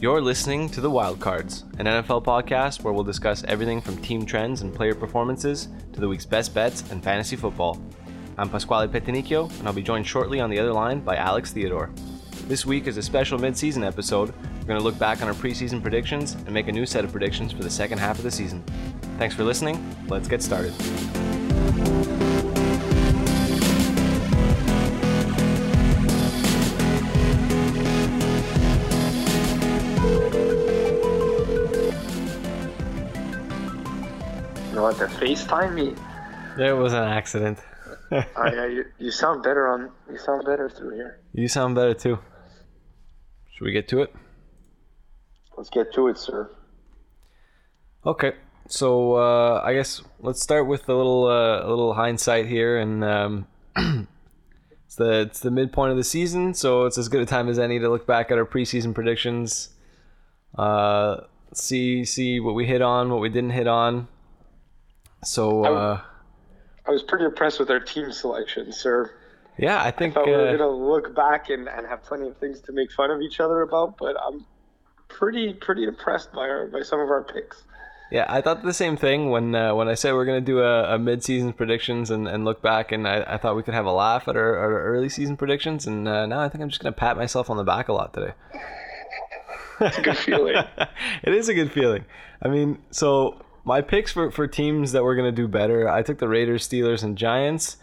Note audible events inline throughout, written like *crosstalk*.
You're listening to The Wild Cards, an NFL podcast where we'll discuss everything from team trends and player performances to the week's best bets and fantasy football. I'm Pasquale Petinicchio, and I'll be joined shortly on the other line by Alex Theodore. This week is a special mid-season episode. We're going to look back on our preseason predictions and make a new set of predictions for the second half of the season. Thanks for listening. Let's get started. You know what? The FaceTime me. It was an accident. Oh yeah, you, you sound better on. You sound better through here. You sound better too. Should we get to it? Let's get to it, sir. Okay, so uh, I guess let's start with a little uh, a little hindsight here, and um, *clears throat* it's the it's the midpoint of the season, so it's as good a time as any to look back at our preseason predictions, uh, see see what we hit on, what we didn't hit on. So uh, I was pretty impressed with our team selection, sir. yeah, I think I we were uh, gonna look back and, and have plenty of things to make fun of each other about, but I'm pretty pretty impressed by our by some of our picks. Yeah, I thought the same thing when uh, when I said we're gonna do a, a mid season predictions and, and look back, and I, I thought we could have a laugh at our, our early season predictions, and uh, now I think I'm just gonna pat myself on the back a lot today. It's a good feeling. *laughs* it is a good feeling. I mean, so my picks for, for teams that were gonna do better, I took the Raiders, Steelers, and Giants.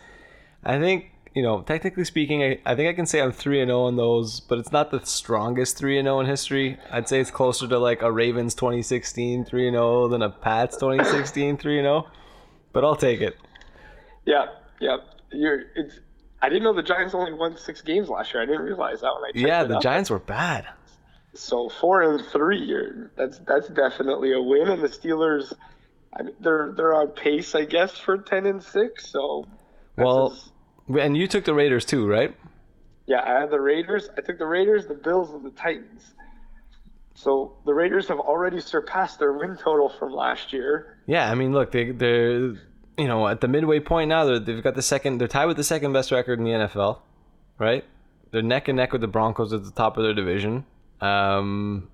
I think you know, technically speaking, I, I think I can say I'm three and zero on those, but it's not the strongest three and zero in history. I'd say it's closer to like a Ravens 2016 three and zero than a Pats 2016 three and zero. But I'll take it. yeah, yeah. You're it's. I didn't know the Giants only won six games last year. I didn't realize that when I checked Yeah, the. Giants were bad. So four and three, that's that's definitely a win. And the Steelers, I mean, they're they're on pace, I guess, for ten and six. So Well, and you took the Raiders too, right? yeah, I had the Raiders. I took the Raiders, the Bills, and the Titans. So the Raiders have already surpassed their win total from last year. Yeah, I mean, look, they they're you know at the midway point now. They're, they've got the second. They're tied with the second best record in the NFL, right? They're neck and neck with the Broncos at the top of their division. Um,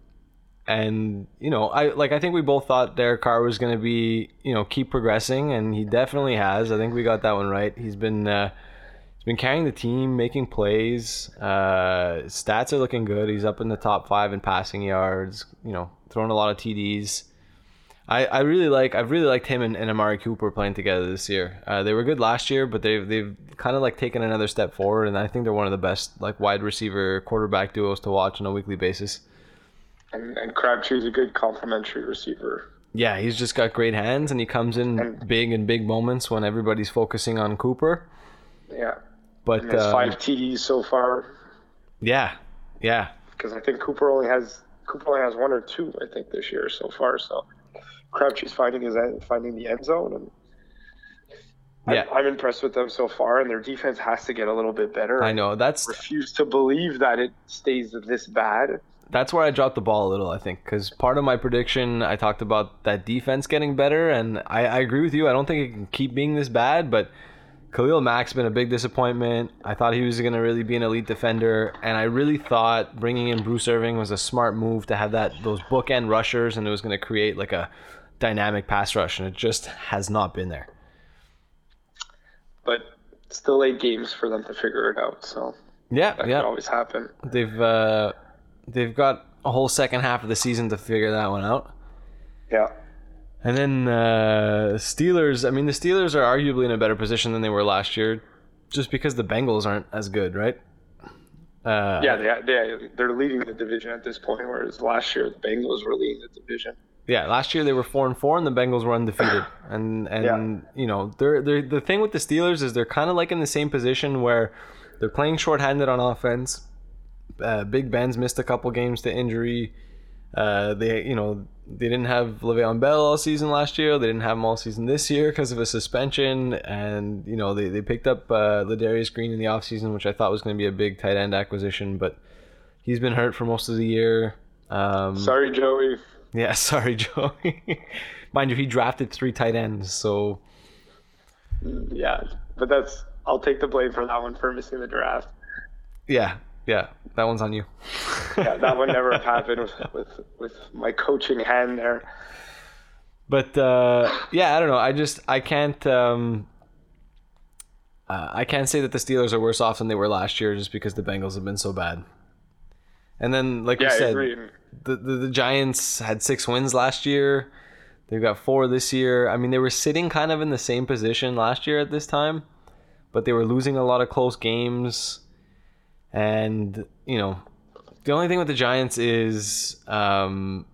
and you know, I like I think we both thought Derek Carr was going to be you know keep progressing, and he definitely has. I think we got that one right. He's been uh, he's been carrying the team, making plays. Uh, stats are looking good. He's up in the top five in passing yards. You know, throwing a lot of TDs. I, I really like I've really liked him and, and Amari Cooper playing together this year. Uh, they were good last year, but they've they've kind of like taken another step forward, and I think they're one of the best like wide receiver quarterback duos to watch on a weekly basis. And, and Crabtree's a good complementary receiver. Yeah, he's just got great hands, and he comes in And- big in big moments when everybody's focusing on Cooper. Yeah. But And uh, five TDs so far. yeah, yeah, Because I think Cooper only has Cooper only has one or two, I think, this year so far. So Crabtree's finding his end, finding the end zone, and I'm- Yeah. I'm, impressed with them so far. And their defense has to get a little bit better. I know that's I refuse to believe that it stays this bad. that's where I dropped the ball a little, I think, because part of my prediction, I talked about that defense getting better, and I, I agree with you. I don't think it can keep being this bad, but Khalil Mack's been a big disappointment. I thought he was going to really be an elite defender, and I really thought bringing in Bruce Irvin was a smart move to have that those bookend rushers, and it was going to create like a dynamic pass rush, and it just has not been there. But still eight games for them to figure it out. So Yeah, that yeah. could always happen. They've uh, they've got a whole second half of the season to figure that one out. Yeah. And then uh, Steelers. I mean, the Steelers are arguably in a better position than they were last year, just because the Bengals aren't as good, right? Uh, Yeah, they, they, they're leading the division at this point, whereas last year the Bengals were leading the division. Yeah. Last year they were four and four, and the Bengals were undefeated. *clears throat* And and you know, they're they're the thing with the Steelers is they're kind of like in the same position where they're playing shorthanded on offense. Uh, Big Ben's missed a couple games to injury. Uh, they, you know, they didn't have Le'Veon Bell all season last year. They didn't have him all season this year because of a suspension. And you know, they, they picked up uh, Ladarius Green in the offseason, which I thought was going to be a big tight end acquisition, but he's been hurt for most of the year. Um, Sorry, Joey. Yeah, *laughs* sorry, Joey. Mind you, he drafted three tight ends, so Yeah, but that's I'll take the blame for that one for missing the draft. yeah, yeah, that one's on you. yeah, that would never have *laughs* happened with, with with my coaching hand there. But uh, yeah, I don't know. I just I can't um, uh, I can't say that the Steelers are worse off than they were last year just because the Bengals have been so bad. And then, like Yeah, you said. The, the the Giants had six wins last year. They've got four this year. I mean, they were sitting kind of in the same position last year at this time, but they were losing a lot of close games. And you know, the only thing with the Giants is um,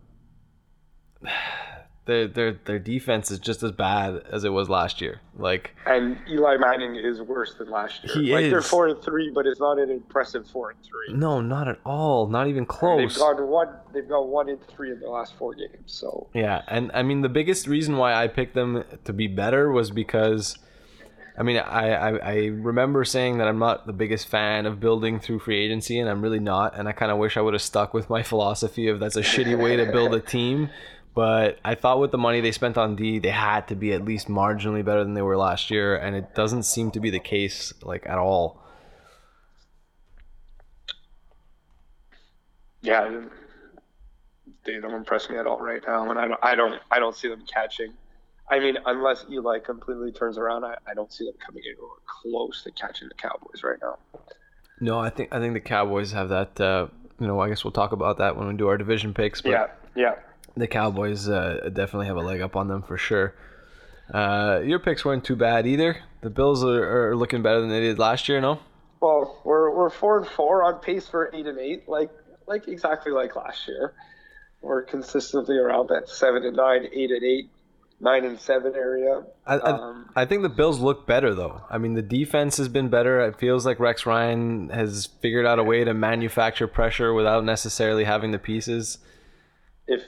their their their defense is just as bad as it was last year. Like And Eli Manning is worse than last year. He like they're four and three, but it's not an impressive four and three. no, not at all. Not even close. They've close. gone one. They've gone one and three in the last four games. So Yeah, and I mean the biggest reason why I picked them to be better was because, I mean I, I I remember saying that I'm not the biggest fan of building through free agency, and I'm really not, and I kind of wish I would have stuck with my philosophy of that's a shitty way to build a *laughs* team. But I thought with the money they spent on D, they had to be at least marginally better than they were last year, and it doesn't seem to be the case like at all. yeah, they don't impress me at all right now, and I don't. I don't. I don't see them catching. I mean, unless Eli completely turns around, I, I don't see them coming anywhere close to catching the Cowboys right now. No, I think I think the Cowboys have that. Uh, you know, I guess we'll talk about that when we do our division picks. But Yeah, yeah. The Cowboys uh, definitely have a leg up on them for sure. Uh, your picks weren't too bad either. The Bills are, are looking better than they did last year, no? Well, we're we're four and four on pace for eight and eight, like like exactly like last year. We're consistently around that seven and nine, eight and eight, nine and seven area. I, I, Um, I think the Bills look better though. I mean, the defense has been better. It feels like Rex Ryan has figured out a way to manufacture pressure without necessarily having the pieces. if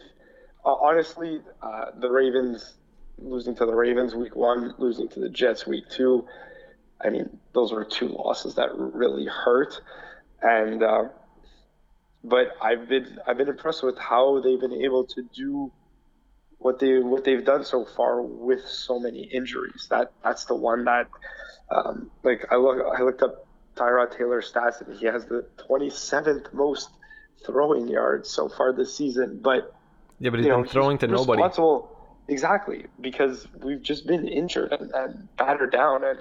uh, honestly, uh, the Ravens losing to the Ravens week one, losing to the Jets week two, I mean, those were two losses that really hurt. And uh, but I've been I've been impressed with how they've been able to do what they what they've done so far with so many injuries. That that's the one that um, like I look I looked up Tyrod Taylor's stats and he has the 27th most throwing yards so far this season, but Yeah, but he's been know, throwing he's to nobody. responsible- Exactly, because we've just been injured and, and battered down, and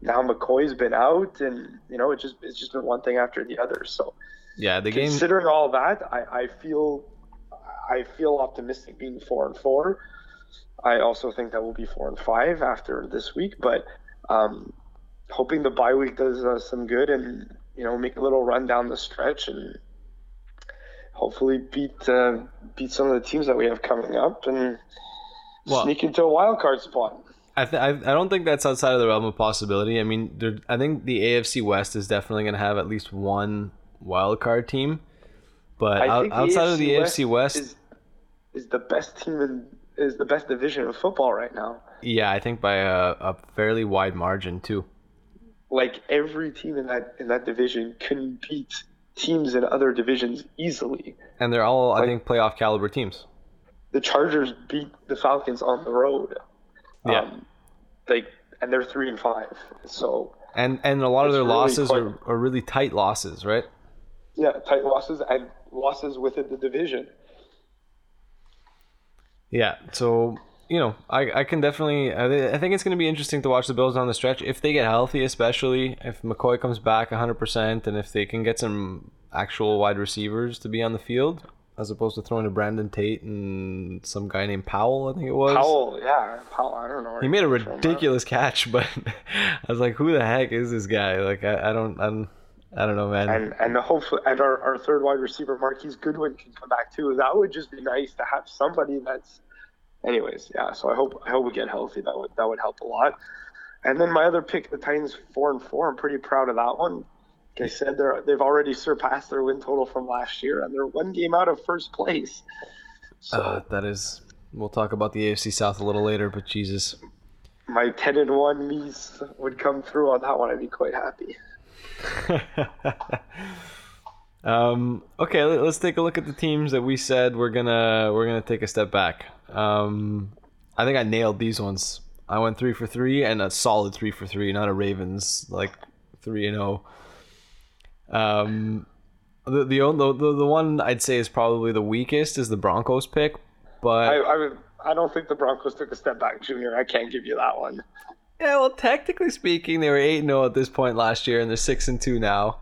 now McCoy's been out, and you know it just it's just been one thing after the other. So Yeah, the game. considering all that, I, I feel I feel optimistic being four and four. I also think that we'll be four and five after this week, but um, hoping the bye week does us some good and you know make a little run down the stretch and hopefully beat uh, beat some of the teams that we have coming up and Well- sneak into a wild card spot. I, th- I don't think that's outside of the realm of possibility. I mean, there, I think the AFC West is definitely going to have at least one wild card team, but out, outside of the AFC West, is, is the best team in is the best division of football right now. yeah, I think by a, a fairly wide margin too. like every team in that in that division can beat teams in other divisions easily. And they're all, I think, playoff caliber teams. The Chargers beat the Falcons on the road. Yeah. Um, like and they're three and five. So And and a lot of their really losses quite- are, are really tight losses, right? yeah, tight losses and losses within the division. Yeah. So you know, I, I can definitely I, think it's going to be interesting to watch the Bills down the stretch if they get healthy, especially if McCoy comes back 100% and if they can get some actual wide receivers to be on the field as opposed to throwing to Brandon Tate and some guy named Powell, I think it was. Powell, yeah, Powell. I don't know. He made a ridiculous catch, *laughs* but I was like, "Who the heck is this guy?" Like, I, I don't, I don't, I don't know, man. And and hopefully, and our, our third wide receiver Marquise Goodwin can come back too. That would just be nice to have somebody that's. Anyways, yeah. So I hope I hope we get healthy. That would that would help a lot. And then my other pick, the Titans four and four. I'm pretty proud of that one. Like I said, they're they've already surpassed their win total from last year, and they're one game out of first place. So Uh, that is. We'll talk about the AFC South a little later, but Jesus. my ten and one knees would come through on that one. I'd be quite happy. *laughs* um, okay, let- let's take a look at the teams that we said we're gonna we're gonna take a step back. Um, I think I nailed these ones. I went three for three and a solid three for three, not a Ravens like three and zero. Um, the the, the the one I'd say is probably the weakest is the Broncos pick, but I, I would. I don't think the Broncos took a step back, Junior. I can't give you that one. Yeah, well, technically speaking, they were eight zero at this point last year, and they're six and two now.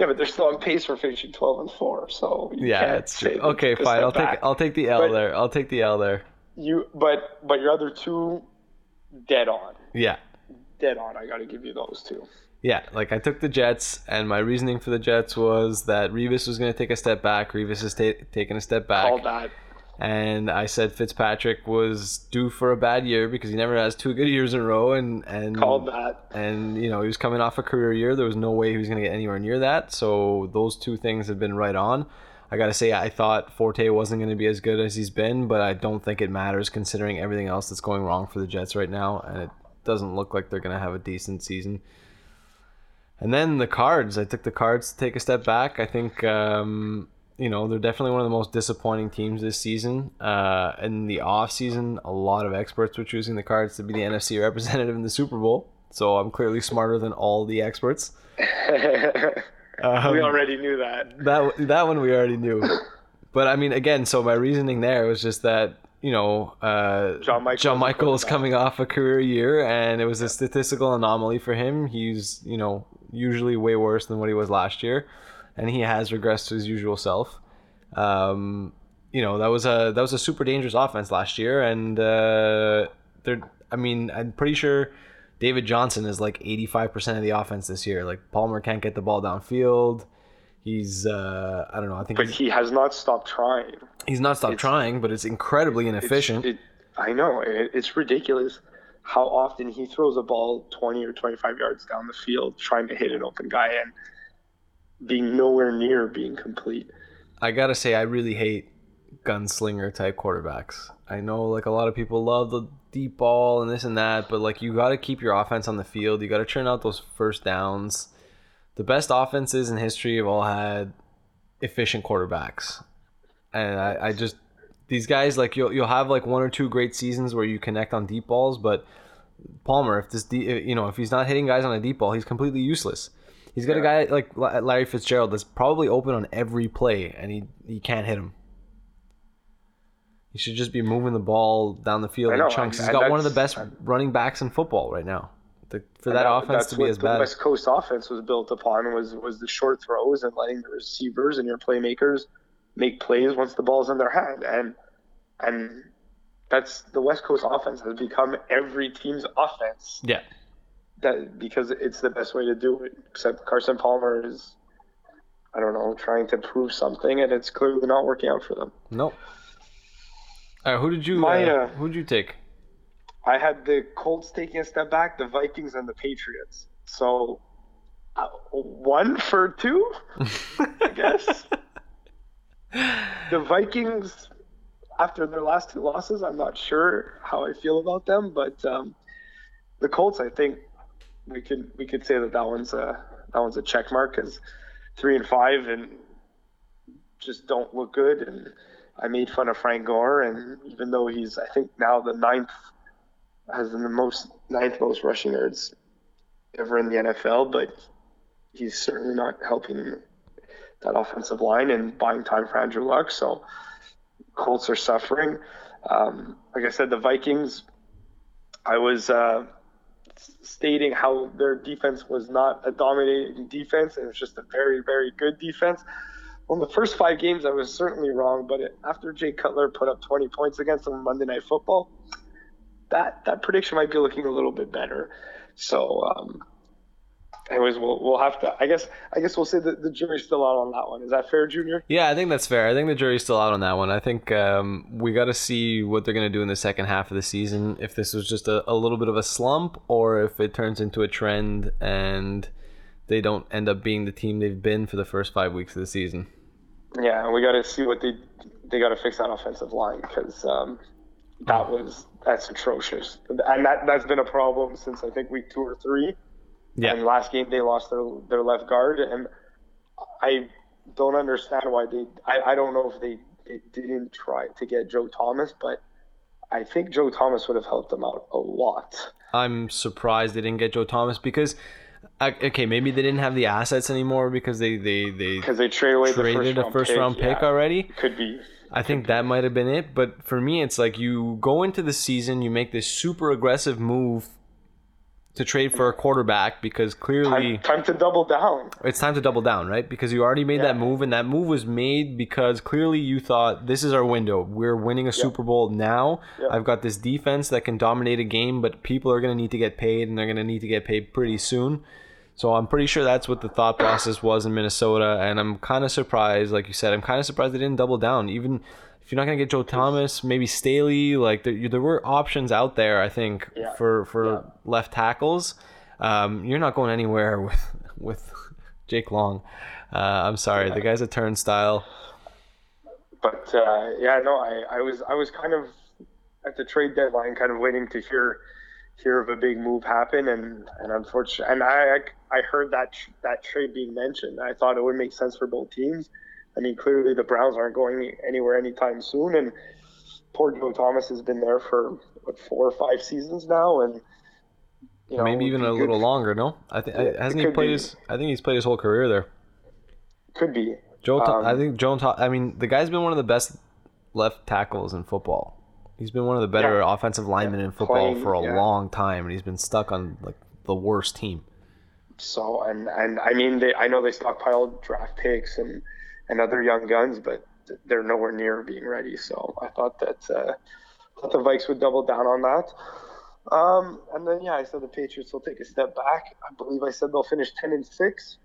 Yeah, but they're still on pace for finishing twelve and four. So yeah, it's true. Okay, fine. I'll back. take I'll take the L but there. I'll take the L there. You, but but your other two, dead on. Yeah. Dead on. I got to give you those two. Yeah, like I took the Jets, and my reasoning for the Jets was that Revis was going to take a step back. Revis is ta- taking a step back. All that and I said Fitzpatrick was due for a bad year because he never has two good years in a row, and and called that. And you know he was coming off a career year. There was no way he was going to get anywhere near that. So those two things have been right on. I gotta say, I thought Forte wasn't going to be as good as he's been, but I don't think it matters considering everything else that's going wrong for the Jets right now, and it doesn't look like they're going to have a decent season. And then the Cards, I took the Cards to take a step back. I think um, you know, they're definitely one of the most disappointing teams this season. Uh, in the off season, a lot of experts were choosing the Cards to be the *laughs* NFC representative in the Super Bowl. So I'm clearly smarter than all the experts. *laughs* um, we already knew that. That that one we already knew. But I mean, again, so my reasoning there was just that you know, uh, John Michael, John Michael is coming off a career year, and it was a statistical anomaly for him. He's you know usually way worse than what he was last year and he has regressed to his usual self. Um, you know that was a that was a super dangerous offense last year, and uh, they're. I mean, I'm pretty sure David Johnson is like 85% of the offense this year. Like Palmer can't get the ball downfield. He's uh, I don't know. I think but he has not stopped trying. He's not stopped it's, trying, but it's incredibly inefficient. It's, it, I know it, it's ridiculous how often he throws a ball 20 or 25 yards down the field trying to hit an open guy and being nowhere near being complete. I gotta say, I really hate gunslinger type quarterbacks. I know like a lot of people love the deep ball and this and that, but like you got to keep your offense on the field. You got to turn out those first downs. The best offenses in history have all had efficient quarterbacks, and I, I just these guys like you'll you'll have like one or two great seasons where you connect on deep balls, but Palmer, if this you know if he's not hitting guys on a deep ball, he's completely useless. He's got yeah. a guy like Larry Fitzgerald that's probably open on every play, and he he can't hit him. He should just be moving the ball down the field in chunks. He's got one of the best running backs in football right now. The, for that, that, offense to be as bad. The West Coast offense was built upon was was the short throws and letting the receivers and your playmakers make plays once the ball's in their hand, and and that's the West Coast offense has become every team's offense. Yeah that because it's the best way to do it. Except Carson Palmer is, I don't know, trying to prove something, and it's clearly not working out for them. Nope. All right, who did you My, uh, uh, who did you take? I had the Colts taking a step back, the Vikings and the Patriots. So uh, one for two, I *laughs* guess. the Vikings, after their last two losses, I'm not sure how I feel about them, but um, the Colts, I think, we could we could say that that one's a that one's a check mark because three and five and just don't look good. And I made fun of Frank Gore, and even though he's I think now the ninth has the most ninth most rushing yards ever in the NFL, but he's certainly not helping that offensive line and buying time for Andrew Luck. So Colts are suffering. Um, like I said, the Vikings. I was uh, stating how their defense was not a dominating defense and it was just a very, very good defense. Well, in the first five games, I was certainly wrong, but after Jay Cutler put up 20 points against them on Monday Night Football, that that prediction might be looking a little bit better. So um, anyways, we'll we'll have to. I guess I guess we'll say that the jury's still out on that one. Is that fair, Junior? Yeah, I think that's fair. I think the jury's still out on that one. I think um, we got to see what they're going to do in the second half of the season. If this was just a, a little bit of a slump, or if it turns into a trend and they don't end up being the team they've been for the first five weeks of the season. Yeah, we got to see what they they got to fix that offensive line because um, that was that's atrocious, and that that's been a problem since I think week two or three. Yeah. And last game they lost their their left guard, and I don't understand why they. I, I don't know if they, they didn't try to get Joe Thomas, but I think Joe Thomas would have helped them out a lot. I'm surprised they didn't get Joe Thomas because okay, maybe they didn't have the assets anymore because they they they because they traded away traded the a first round pick yeah. already. Could be. I think that might have been it. But for me, it's like you go into the season, you make this super aggressive move to trade for a quarterback because clearly Time, time to double down. it's time to double down, right? Because you already made Yeah. that move, and that move was made because clearly you thought this is our window. We're winning a Super Bowl now. Yeah. I've got this defense that can dominate a game, but people are going to need to get paid, and they're going to need to get paid pretty soon. So I'm pretty sure that's what the thought process was in Minnesota, and I'm kind of surprised, like you said, I'm kind of surprised they didn't double down. Even if you're not going to get Joe Thomas, maybe Staley, like there, there were options out there, I think, Yeah. for for Yeah. left tackles. Um, you're not going anywhere with with Jake Long. Uh, I'm sorry, the guy's a turnstile. But uh, yeah, no, I, I was I was kind of at the trade deadline, kind of waiting to hear hear of a big move happen, and and unfortunately, and I I heard that that trade being mentioned. I thought it would make sense for both teams. I mean, clearly the Browns aren't going anywhere anytime soon, and poor Joe Thomas has been there for what four or five seasons now, and you know, Maybe even a little longer. No, I think Yeah, hasn't he played be. his? I think he's played his whole career there. Could be. Joe, Um, I think Joe. I mean, the guy's been one of the best left tackles in football. He's been one of the better Yeah. offensive linemen in football Playing, for a yeah. long time, and he's been stuck on like the worst team. So and and I mean they I know they stockpiled draft picks and and other young guns, but they're nowhere near being ready. So I thought that uh, thought the Vikes would double down on that. Um, and then yeah, I said the Patriots will take a step back. I believe I said they'll finish ten and six.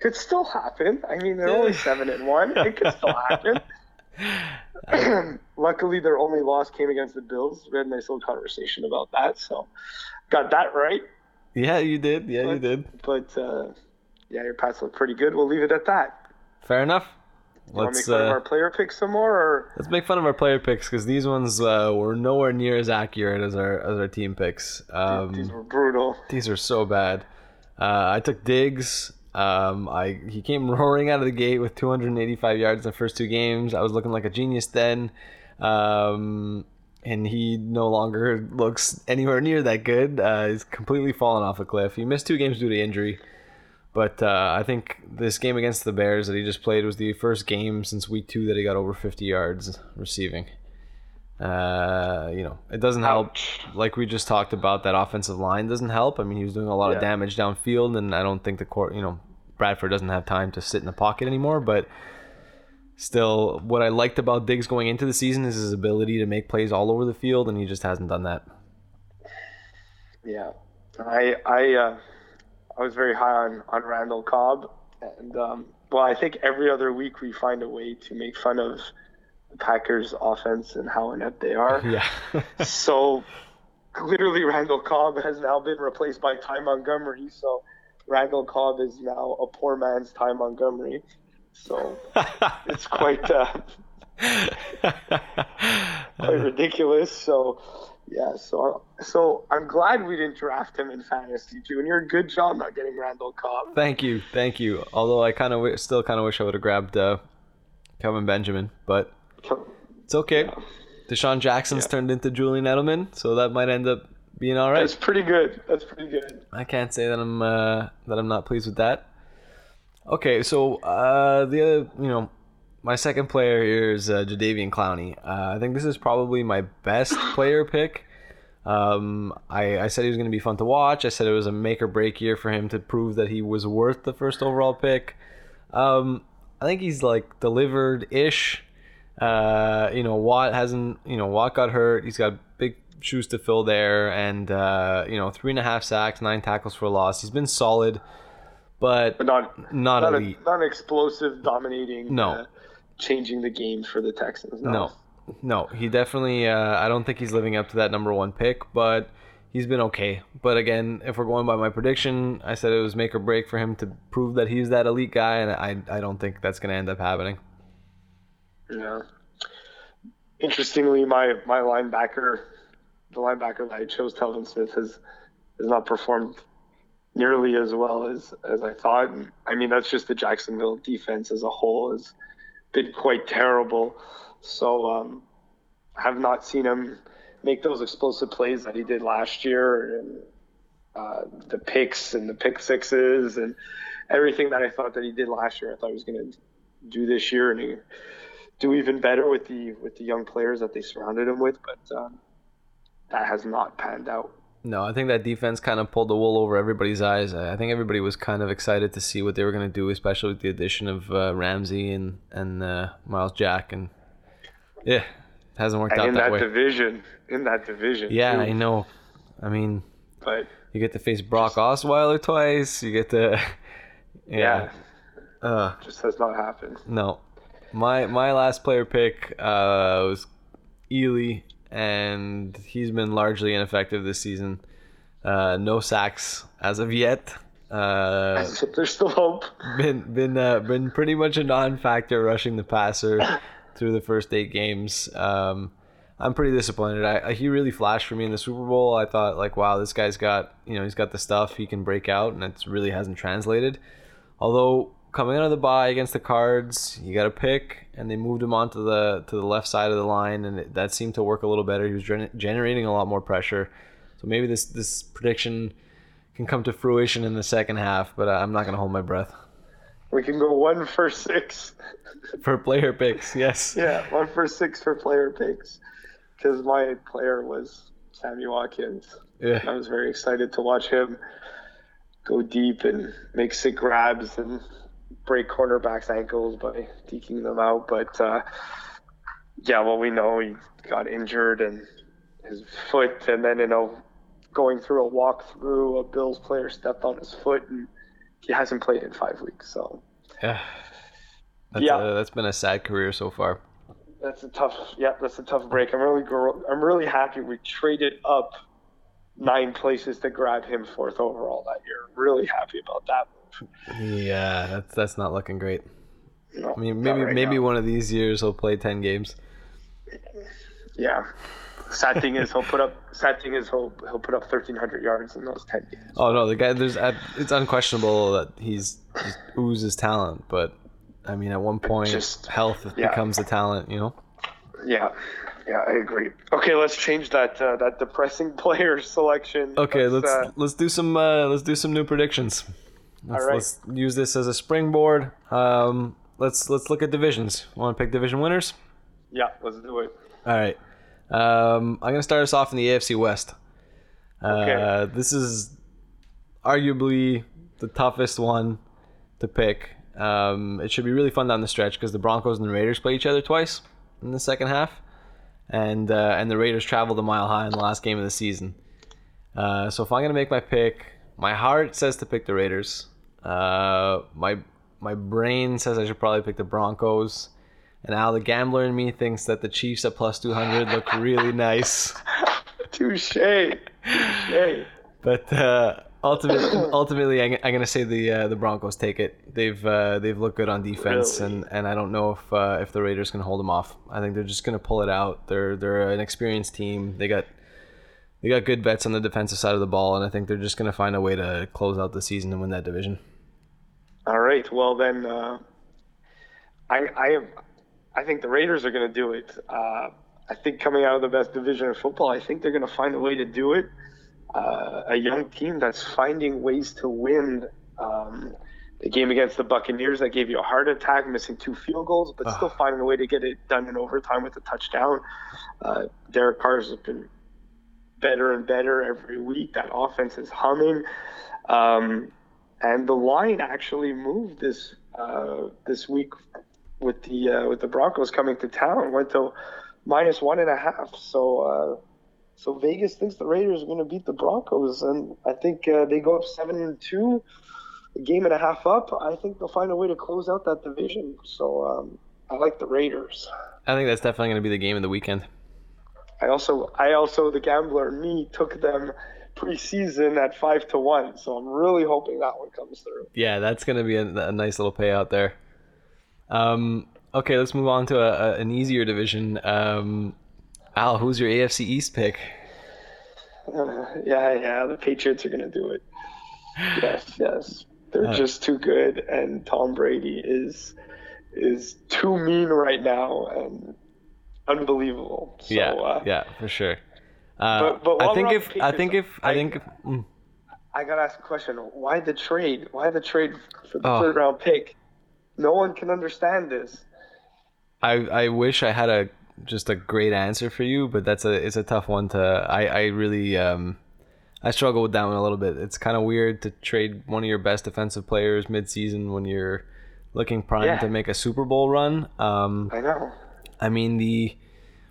Could still happen. I mean they're only seven and one. It could still happen. *laughs* *clears throat* Luckily, their only loss came against the Bills. We had a nice little conversation about that, so got that right. Yeah, you did. Yeah, you did. But uh, yeah, your Pats look pretty good. We'll leave it at that. Fair enough. Let's make fun of uh, our player picks some more, or let's make fun of our player picks because these ones uh, were nowhere near as accurate as our as our team picks. Um, these were brutal. These are so bad. Uh, I took Diggs. Um, I he came *laughs* roaring out of the gate with 285 yards in the first two games. I was looking like a genius then, um, and he no longer *laughs* looks anywhere near that good. Uh, he's completely fallen off a cliff. He missed two games due to injury, but uh, I think this game against the Bears that he just played was the first game since week two that he got over 50 yards receiving. Uh, you know, it doesn't help Ouch. like we just talked about, that offensive line doesn't help. I mean, he was doing a lot of damage downfield, and I don't think the court, you know, Bradford doesn't have time to sit in the pocket anymore. But still, what I liked about Diggs going into the season is his ability to make plays all over the field, and he just hasn't done that. Yeah, I I uh, I was very high on on Randall Cobb, and um, well, I think every other week we find a way to make fun of the Packers' offense and how inept they are. *laughs* Yeah. *laughs* so clearly, Randall Cobb has now been replaced by Ty Montgomery. So Randall Cobb is now a poor man's Ty Montgomery. So *laughs* it's quite uh, quite ridiculous. So yeah, so so I'm glad we didn't draft him in fantasy, Junior. Good job not getting Randall Cobb. thank you, thank you. Although I kind of w- still kind of wish I would have grabbed uh, Kelvin Benjamin, but it's okay. DeSean Jackson's Yeah. turned into Julian Edelman, so that might end up being all right. That's pretty good. That's pretty good. I can't say that I'm uh, that I'm not pleased with that. Okay, so uh, the other, you know, my second player here is uh, Jadeveon Clowney. Uh, I think this is probably my best *gasps* player pick. Um, I, I said he was going to be fun to watch. I said it was a make or break year for him to prove that he was worth the first overall pick. Um, I think he's like delivered ish. Uh, you know, Watt hasn't. You know, Watt got hurt. He's got big shoes to fill there, and uh, you know, three and a half sacks, nine tackles for loss. He's been solid, but But not not not, a, elite. not an explosive, dominating. No. Uh, changing the game for the Texans. No, no, he definitely. Uh, I don't think he's living up to that number one pick, but he's been okay. But again, if we're going by my prediction, I said it was make or break for him to prove that he's that elite guy, and I I don't think that's going to end up happening. Yeah. Interestingly, my my linebacker, the linebacker that I chose, Telvin Smith, has has not performed nearly as well as as I thought. I mean, that's just the Jacksonville defense as a whole has been quite terrible. So um, I have not seen him make those explosive plays that he did last year. And uh, the picks and the pick sixes and everything that I thought that he did last year. I thought he was going to do this year and he, do even better with the with the young players that they surrounded him with, but um, that has not panned out. No, I think that defense kind of pulled the wool over everybody's eyes. I think everybody was kind of excited to see what they were going to do, especially with the addition of uh, Ramsey and and uh, Myles Jack, and yeah, it hasn't worked and out in that, that way. division, in that division. yeah, too. I know. I mean, But you get to face Brock Osweiler twice. You get to *laughs* yeah, yeah. Uh, just has not happened. No, my my last player pick uh, was Ealy, and he's been largely ineffective this season. Uh, no sacks as of yet. Uh, *laughs* there's still hope. been been uh, been pretty much a non-factor rushing the passer *coughs* through the first eight games. Um, I'm pretty disappointed. I, I he really flashed for me in the Super Bowl. I thought like, wow, this guy's got you know he's got the stuff. He can break out, and it really hasn't translated. Although coming out of the bye against the Cards, you got a pick, and they moved him onto the to the left side of the line, and it, that seemed to work a little better. He was gen- generating a lot more pressure. So maybe this this prediction can come to fruition in the second half, but I'm not gonna hold my breath We can go one for six. for player picks. Yes. *laughs* Yeah, one for six for player picks. Because my player was Sammy Watkins. Yeah. I was very excited to watch him go deep and make sick grabs and break cornerbacks' ankles by deking them out. But uh, yeah, well, we know he got injured and his foot, and then you know, going through a walkthrough, a Bills player stepped on his foot, and he hasn't played in five weeks. So Yeah. That's, Yeah. uh, that's been a sad career so far. that's a tough. Yeah, that's a tough break. I'm really, I'm really happy we traded up nine places to grab him fourth overall that year. Really happy about that. Yeah, that's that's not looking great. No, I mean, maybe right maybe now. one of these years he'll play ten games. Yeah. Sad thing is he'll put up. Sad thing is he'll he'll put up 1,300 yards in those 10 games. Oh no, the guy. There's it's unquestionable that he's just oozes talent, but I mean, at one point, Just- health yeah. becomes a talent. You know. Yeah. Yeah, I agree. Okay, let's change that uh, that depressing *laughs* player selection. Okay, let's uh, let's do some uh, let's do some new predictions. Let's, All right. let's use this as a springboard. Um, let's let's look at divisions. Want to pick division winners? yeah, let's do it. All right. Um, I'm gonna start us off in the AFC West. Uh, Okay. This is arguably the toughest one to pick. Um, it should be really fun down the stretch because the Broncos and the Raiders play each other twice in the second half, and uh, and the Raiders traveled a mile high in the last game of the season. Uh, so if I'm gonna make my pick, my heart says to pick the Raiders. Uh, my my brain says I should probably pick the Broncos. And Al, the gambler in me thinks that the Chiefs at plus 200 look really *laughs* nice. Touche. Touche. But uh, ultimately, ultimately, I'm, I'm gonna say the uh, the Broncos take it. They've uh, they've looked good on defense, Really? and, and I don't know if uh, if the Raiders can hold them off. I think they're just gonna pull it out. They're they're an experienced team. They got they got good vets on the defensive side of the ball, and I think they're just gonna find a way to close out the season and win that division. All right. Well then, uh, I I have, I think the Raiders are going to do it. Uh, I think coming out of the best division of football, I think they're going to find a way to do it. Uh, a young team that's finding ways to win. Um, the game against the Buccaneers that gave you a heart attack, missing two field goals, but still finding a way to get it done in overtime with a touchdown. Uh, Derek Carr's has been better and better every week. That offense is humming. Um, and the line actually moved this uh, this week with the uh, with the Broncos coming to town. Went to minus one and a half. So uh, so Vegas thinks the Raiders are going to beat the Broncos, and I think uh, they go up seven and two, a game and a half up. I think they'll find a way to close out that division. So um, I like the Raiders. I think that's definitely gonna be the game of the weekend. I also I also the gambler me took them preseason at five to one. So I'm really hoping that one comes through. Yeah, that's gonna be a, a nice little payout there. Um, okay, let's move on to a, a, an easier division. Um, Al, who's your AFC East pick? Uh, *sighs* yeah, yeah, the Patriots are gonna do it. *sighs* Yes, yes, they're Uh, just too good, and Tom Brady is is too mean right now and unbelievable. So, yeah, uh, yeah, for sure. Uh, But- but I think if I think if I I- think if, mm, I gotta ask a question. Why the trade? Why the trade for the Oh. third round pick? No one can understand this. I I wish I had a just a great answer for you, but that's a it's a tough one to. I I really um. I struggle with that one a little bit. It's kind of weird to trade one of your best defensive players mid-season when you're looking prime Yeah. to make a Super Bowl run. Um, I know. I mean the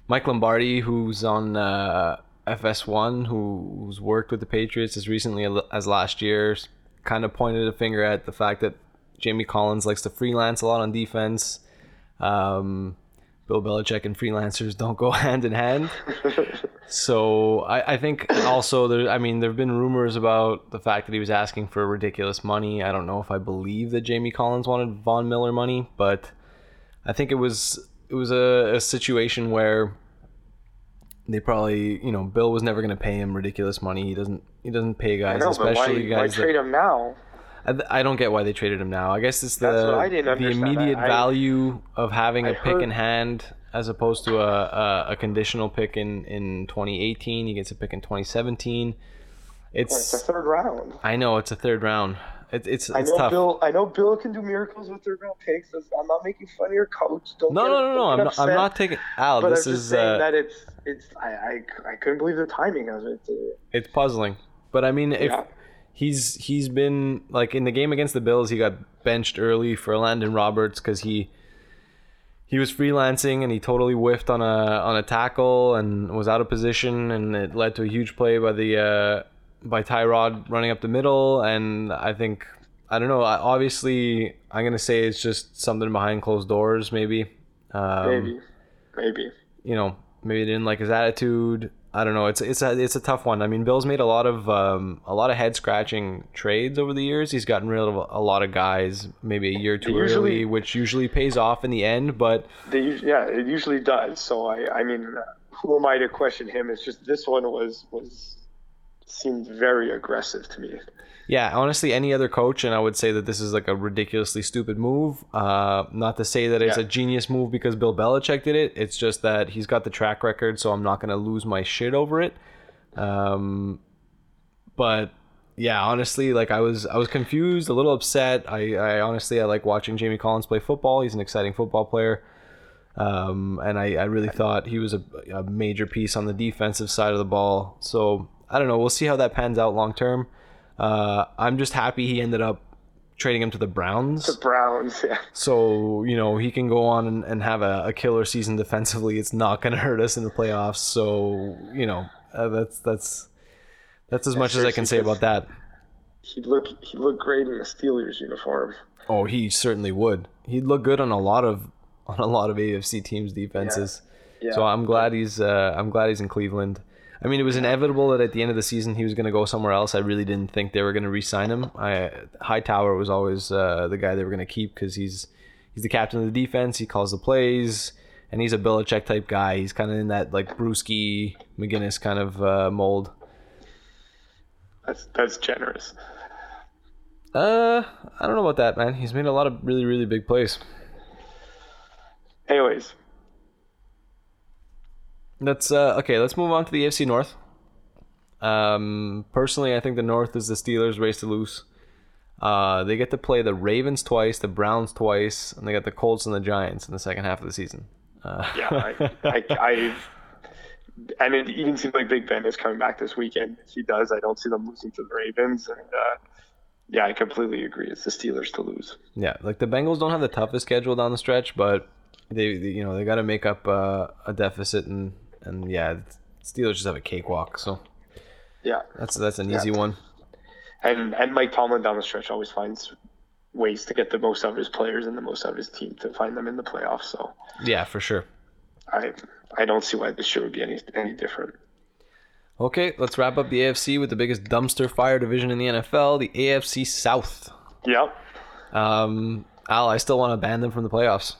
Mike Lombardi, who's on uh, FS1, who, who's worked with the Patriots as recently as last year, kind of pointed a finger at the fact that Jamie Collins likes to freelance a lot on defense. Um, Bill Belichick and freelancers don't go *laughs* hand in hand. So I, I think also there. I mean, there have been rumors about the fact that he was asking for ridiculous money. I don't know if I believe that Jamie Collins wanted Von Miller money, but I think it was it was a, a situation where they probably you know Bill was never going to pay him ridiculous money. He doesn't he doesn't pay I guys, know, but why, especially why guys that trade him now? I, I don't get why they traded him now. I guess it's the what I didn't the immediate I- value of having a I pick heard- in hand as opposed to a, a, a conditional pick in, in 2018. He gets a pick in 2017. It's a It's third round. I know it's a third round. It, it's I it's know tough. Bill. I know Bill can do miracles with third real picks. I'm not making fun of your coach. Don't no, get, no, no, no. I'm not, I'm not taking Al. But This I'm just is saying uh, that it's it's I, I I couldn't believe the timing of it. it's puzzling. But I mean, if Yeah. he's he's been like in the game against the Bills, he got benched early for Landon Roberts because he he was freelancing and he totally whiffed on a on a tackle and was out of position, and it led to a huge play by the uh, by Tyrod running up the middle. And I think I don't know. Obviously, I'm gonna say it's just something behind closed doors, maybe. Um, Maybe, maybe. you know, maybe they didn't like his attitude. I don't know. It's it's a it's a tough one. I mean, Bill's made a lot of um, a lot of head scratching trades over the years. He's gotten rid of a lot of guys, maybe a year too usually- early, which usually pays off in the end. But They yeah, it usually does. So I I mean, who am I to question him? It's just this one was was seemed very aggressive to me. yeah, honestly, any other coach, and I would say that this is like a ridiculously stupid move. Uh, not to say that it's Yeah. a genius move because Bill Belichick did it. It's just that he's got the track record, so I'm not gonna lose my shit over it. Um, but yeah, honestly, like I was, I was confused, a little upset. I, I honestly, I like watching Jamie Collins play football. He's an exciting football player, um, and I, I really thought he was a, a major piece on the defensive side of the ball. So I don't know. We'll see how that pans out long term. Uh, I'm just happy he ended up trading him to the Browns. The Browns, yeah. So, you know, he can go on and, and have a, a killer season defensively. It's not going to hurt us in the playoffs. So, you know, uh, that's that's that's as much as I can say about that. He'd look he'd look great in the Steelers uniform. Oh, he certainly would. He'd look good on a lot of on a lot of AFC teams defenses. Yeah. So I'm glad he's uh, I'm glad he's in Cleveland. I mean, it was inevitable that at the end of the season he was going to go somewhere else. I really didn't think they were going to re-sign him. I Hightower was always uh, the guy they were going to keep because he's he's the captain of the defense. He calls the plays, and he's a Belichick type guy. He's kind of in that like Bruschi McGinest kind of uh, mold. That's that's generous. Uh, I don't know about that, man. He's made a lot of really really big plays. Anyways, Let's uh, okay. Let's move on to the AFC North. Um, personally, I think the North is the Steelers' race to lose. Uh, they get to play the Ravens twice, the Browns twice, and they got the Colts and the Giants in the second half of the season. Uh, yeah, I, *laughs* I, I and it even seems like Big Ben is coming back this weekend. If he does, I don't see them losing to the Ravens. And uh, yeah, I completely agree. It's the Steelers to lose. yeah, like the Bengals don't have the toughest schedule down the stretch, but they, they you know, they got to make up uh, a deficit, and and yeah, Steelers just have a cakewalk, so Yeah, that's that's an easy one. and and Mike Tomlin down the stretch always finds ways to get the most out of his players and the most out of his team to find them in the playoffs. So Yeah, for sure. I I don't see why this year would be any any different. Okay, let's wrap up the AFC with the biggest dumpster fire division in the NFL, the AFC South. Yep. Um, Al, I still want to ban them from the playoffs.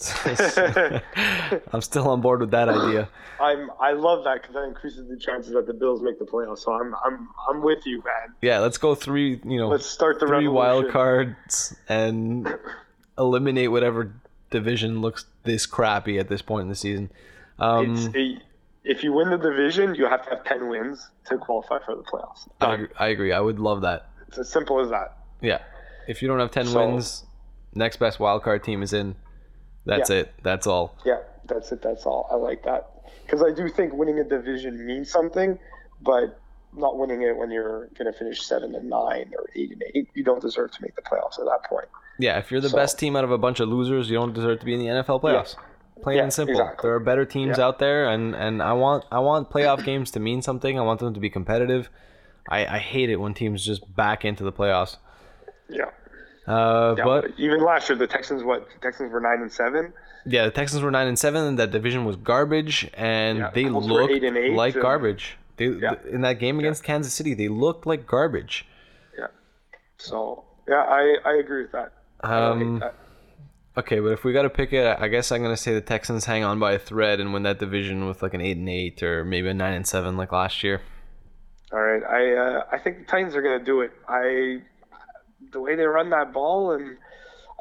*laughs* I'm still on board with that idea. I'm I love that because that increases the chances that the Bills make the playoffs. So I'm I'm I'm with you, man. Yeah, let's go three. You know, Let's start the three revolution. wild cards and eliminate whatever division looks this crappy at this point in the season. Um, It's a, if you win the division, you have to have ten wins to qualify for the playoffs. I agree, I agree. I would love that. It's as simple as that. Yeah. If you don't have ten So- wins, next best wild card team is in. That's Yeah. it. That's all. Yeah, that's it. That's all. I like that because I do think winning a division means something, but not winning it when you're going to finish seven and nine or eight and eight, you don't deserve to make the playoffs at that point. Yeah, if you're the So- best team out of a bunch of losers, you don't deserve to be in the NFL playoffs. Plain Yeah, and simple. exactly. There are better teams Yeah. out there, and, and I want I want playoff games to mean something. I want them to be competitive. I, I hate it when teams just back into the playoffs. Yeah. Uh, yeah but even last year, the Texans what? The Texans were nine and seven. yeah, the Texans were nine and seven, and that division was garbage, and Yeah, they looked eight eight, like garbage. They, Yeah. in that game against Kansas City, they looked like garbage. Yeah. So yeah, I I agree with that. Um, that. Okay, but if we got to pick it, I guess I'm gonna say the Texans hang on by a thread and win that division with like an eight and eight or maybe a nine and seven like last year. All right, I uh, I think the Titans are gonna do it. I the way they run that ball, and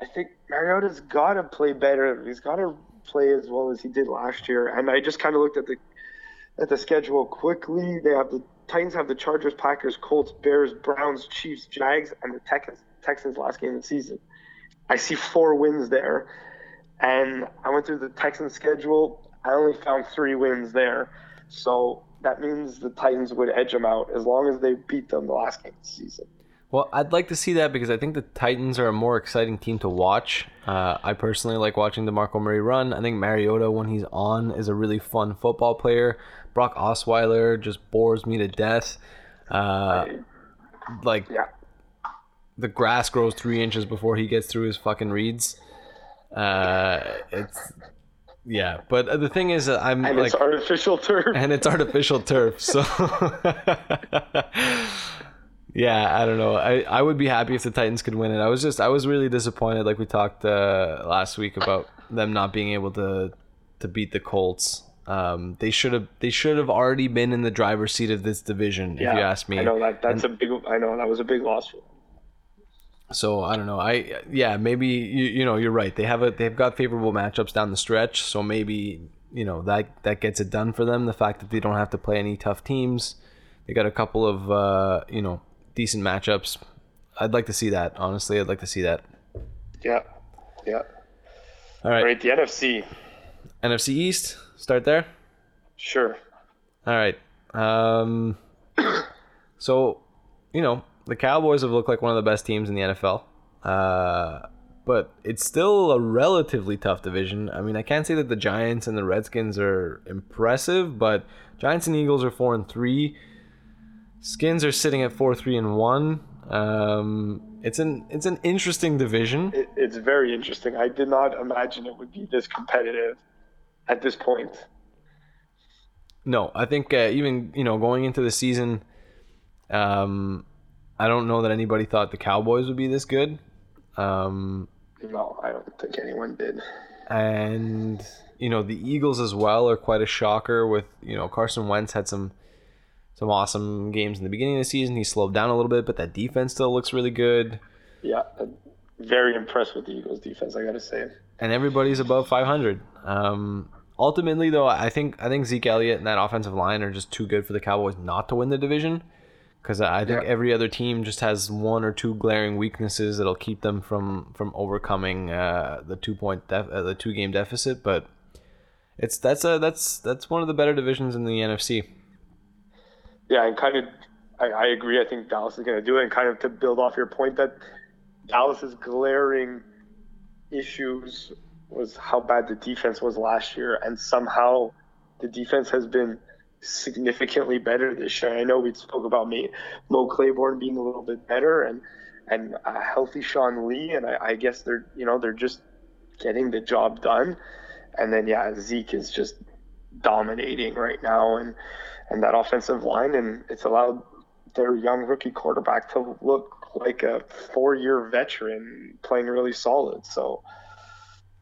I think Mariota's got to play better. He's got to play as well as he did last year. And I just kind of looked at the at the schedule quickly. They have the Titans have the Chargers, Packers, Colts, Bears, Browns, Chiefs, Jags, and the Texans. Texans last game of the season. I see four wins there, and I went through the Texans schedule. I only found three wins there, so that means the Titans would edge them out as long as they beat them the last game of the season. Well, I'd like to see that because I think the Titans are a more exciting team to watch. Uh, I personally like watching DeMarco Murray run. I think Mariota, when he's on, is a really fun football player. Brock Osweiler just bores me to death. Uh, like Yeah, the grass grows three inches before he gets through his fucking reads. Uh, it's yeah, but the thing is, I'm and like, it's artificial turf. *laughs* and it's artificial turf. So *laughs* *laughs* yeah, I don't know. I, I would be happy if the Titans could win it. I was just I was really disappointed, like we talked uh, last week about them not being able to to beat the Colts. Um, they should have they should have already been in the driver's seat of this division, Yeah, if you ask me. I know that that's a big. I know that was a big loss. for them. So I don't know. I yeah, maybe you you know you're right. They have a they've got favorable matchups down the stretch, so maybe you know that that gets it done for them. The fact that they don't have to play any tough teams, they got a couple of uh, you know decent matchups. I'd like to see that. Honestly, I'd like to see that. Yeah, yeah. All right, All right, the NFC. NFC East. Start there. Sure. All right. Um, *coughs* so, you know, the Cowboys have looked like one of the best teams in the NFL. Uh, but it's still a relatively tough division. I mean, I can't say that the Giants and the Redskins are impressive, but Giants and Eagles are four and three. Skins are sitting at four, three, and one. Um, it's an it's an interesting division. It, it's very interesting. I did not imagine it would be this competitive at this point. No, I think uh, even you know going into the season, um, I don't know that anybody thought the Cowboys would be this good, um, No, I don't think anyone did. and you know the Eagles as well are quite a shocker. With you know Carson Wentz had some some awesome games in the beginning of the season. He slowed down a little bit, but that defense still looks really good, Yeah, I'm very impressed with the Eagles defense. I got to say. and everybody's above 500. Um, ultimately, though, I think I think Zeke Elliott and that offensive line are just too good for the Cowboys not to win the division. Because I think Yeah. every other team just has one or two glaring weaknesses that'll keep them from from overcoming uh, the two point def- uh, the two game deficit. But it's that's a that's that's one of the better divisions in the NFC. Yeah, and kind of, I, I agree. I think Dallas is going to do it. And kind of to build off your point that Dallas's glaring issues was how bad the defense was last year, and somehow the defense has been significantly better this year. I know we spoke about me, Mo Claiborne being a little bit better, and and a healthy Sean Lee, and I, I guess they're you know they're just getting the job done. And then yeah, Zeke is just dominating right now, and and that offensive line, and it's allowed their young rookie quarterback to look like a four-year veteran playing really solid. So